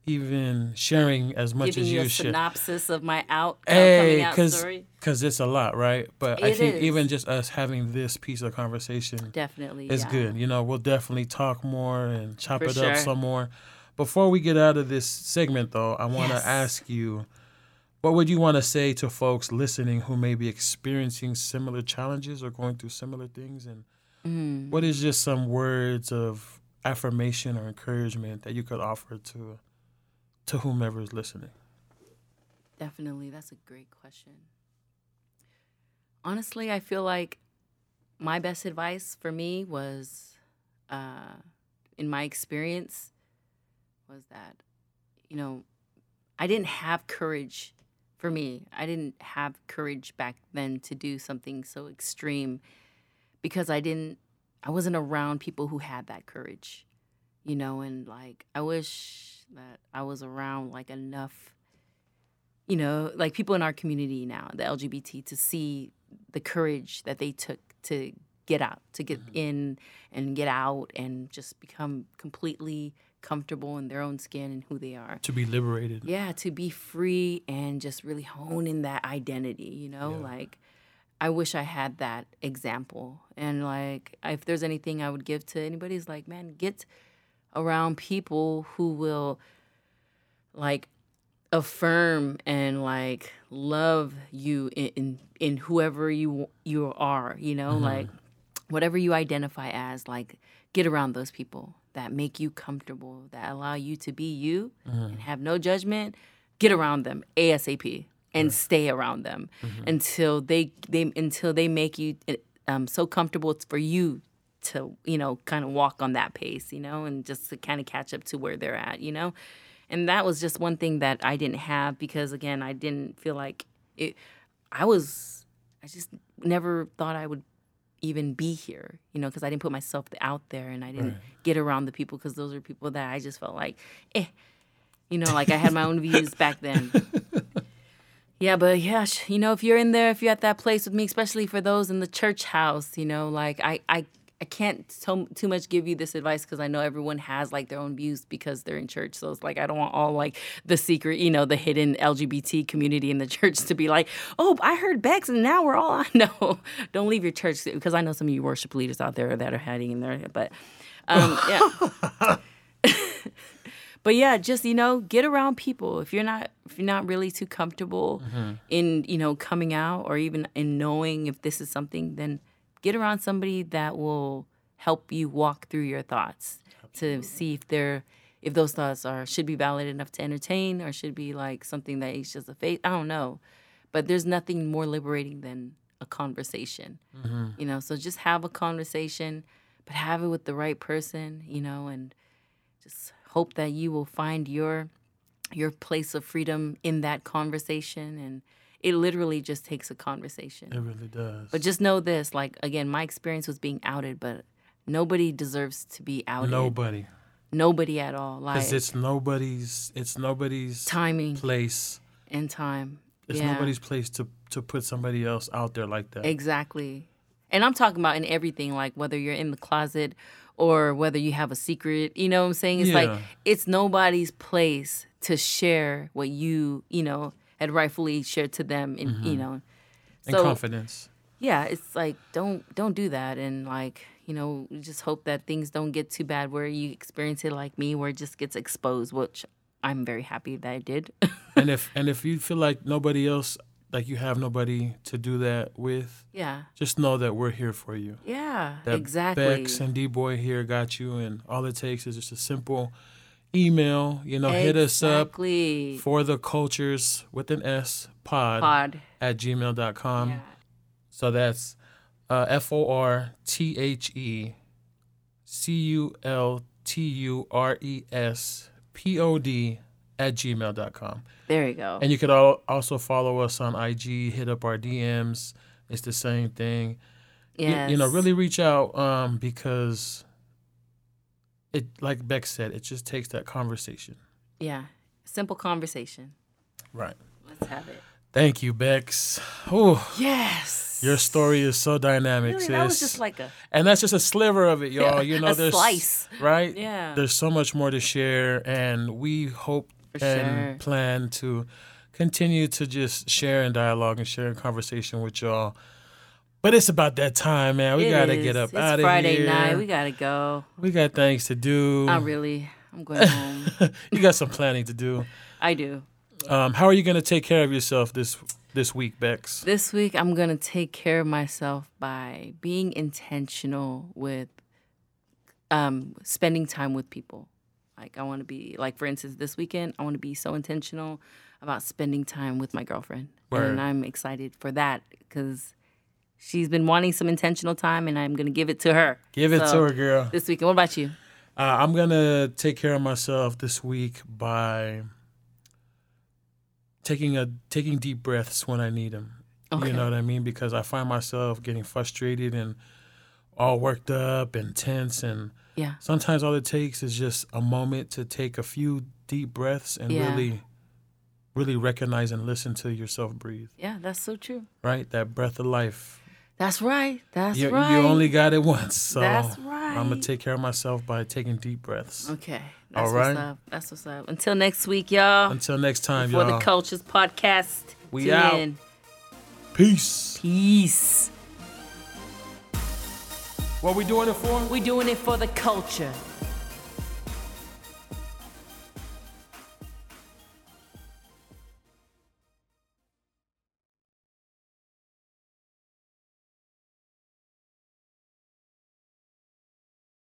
even sharing as much Giving as you you a should. synopsis of my out Hey, coming out because story. it's a lot, right? But I think is. even just us having this piece of conversation Definitely, is yeah. good. You know, we'll definitely talk more and chop For it up sure. some more. Before we get out of this segment, though, I want to Yes. ask you, what would you want to say to folks listening who may be experiencing similar challenges or going through similar things? And Mm. what is just some words of affirmation or encouragement that you could offer to to whomever is listening? Definitely. That's a great question. Honestly, I feel like my best advice for me was, uh, in my experience, was that, you know, I didn't have courage for me. I didn't have courage back then to do something so extreme because I didn't, I wasn't around people who had that courage, you know, and like, I wish that I was around like enough you know, like people in our community now, the LGBT, to see the courage that they took to get out, to get mm-hmm. in and get out and just become completely comfortable in their own skin and who they are. To be liberated. Yeah, to be free and just really hone in that identity, you know, like I wish I had that example. And like if there's anything I would give to anybody is like, man, get around people who will like affirm and like love you in in, in whoever you you are, you know, mm-hmm. like whatever you identify as, like get around those people that make you comfortable, that allow you to be you mm-hmm. and have no judgment. Get around them ASAP and stay around them mm-hmm. until they they until they make you eh, um, so comfortable it's for you to you know kind of walk on that pace, you know, and just to kind of catch up to where they're at, you know. And that was just one thing that I didn't have because again, I didn't feel like it. I was, I just never thought I would even be here, you know, because I didn't put myself out there and I didn't Right. get around the people because those are people that I just felt like, eh, you know, like I had my own views back then. Yeah, but yeah, you know, if you're in there, if you're at that place with me, especially for those in the church house, you know, like I, I, I can't so, too much give you this advice because I know everyone has like their own views because they're in church. So it's like I don't want all like the secret, you know, the hidden LGBT community in the church to be like, oh, I heard Bex and now we're all on no. Don't leave your church because I know some of you worship leaders out there that are hiding in there, but um, yeah. but yeah, just you know, get around people. If you're not if you're not really too comfortable in you know coming out or even in knowing if this is something, then get around somebody that will help you walk through your thoughts to see if they're if those thoughts are should be valid enough to entertain or should be like something that is just a face. I don't know, but there's nothing more liberating than a conversation. Mm-hmm. You know, so just have a conversation, but have it with the right person. You know, and just hope that you will find your your place of freedom in that conversation and it literally just takes a conversation It really does. but just know this like again my experience was being outed but nobody deserves to be outed Nobody. nobody at all like Because it's nobody's it's nobody's timing place. and time It's yeah nobody's place to to put somebody else out there like that. Exactly. And I'm talking about in everything, like whether you're in the closet or whether you have a secret. You know what I'm saying? It's Yeah. like it's nobody's place to share what you, you know, had rightfully shared to them and Mm-hmm. you know. and confidence. Yeah, it's like don't don't do that and like, you know, just hope that things don't get too bad where you experience it like me where it just gets exposed, which I'm very happy that I did. and if and if you feel like nobody else like you have nobody to do that with, Yeah. just know that we're here for you. Yeah. That exactly. Bex and D Boy here got you, and all it takes is just a simple email. You know, hit us up for the cultures with an S pod, Pod. at gmail.com. Yeah. So that's uh, F O R T H E C U L T U R E S P O D at gmail.com. There you go. And you could al- also follow us on IG, hit up our DMs. It's the same thing. Yes. You, know, really reach out um, because it, like Beck said, it just takes that conversation. Yeah. Simple conversation. Right. Let's have it. Thank you, Bex. Oh, Yes. your story is so dynamic, Really, that was just like a and that's just a sliver of it, y'all. Yeah, you know, a there's slice. right. Yeah. There's so much more to share, and we hope For and sure. plan to continue to just share in dialogue and share in conversation with y'all. But it's about that time, man. We It gotta is. get up It's out of Friday here. Friday night. We gotta go. We got things to do. Not really. I'm going home. you got some planning to do. I do. Um, how are you gonna take care of yourself this this week, Bex? This week, I'm gonna take care of myself by being intentional with um, spending time with people. Like I want to be like, for instance, this weekend, I want to be so intentional about spending time with my girlfriend, Word. and I'm excited for that because she's been wanting some intentional time, and I'm gonna give it to her. Give it So, to her, girl. This weekend. What about you? Uh, I'm gonna take care of myself this week by taking a taking deep breaths when I need them. Okay. You know what I mean? Because I find myself getting frustrated and all worked up and tense, and Yeah. sometimes all it takes is just a moment to take a few deep breaths and Yeah. really, really recognize and listen to yourself breathe. Yeah, that's so true. Right, that breath of life. That's right. That's you, right. you only got it once, so That's right. I'm gonna take care of myself by taking deep breaths. Okay. That's All what's up. That's what's up. Until next week, y'all. Until next time, For y'all. For the Cultures Podcast. We out. in. Peace. Peace. What we doing it for? We're doing it for the culture.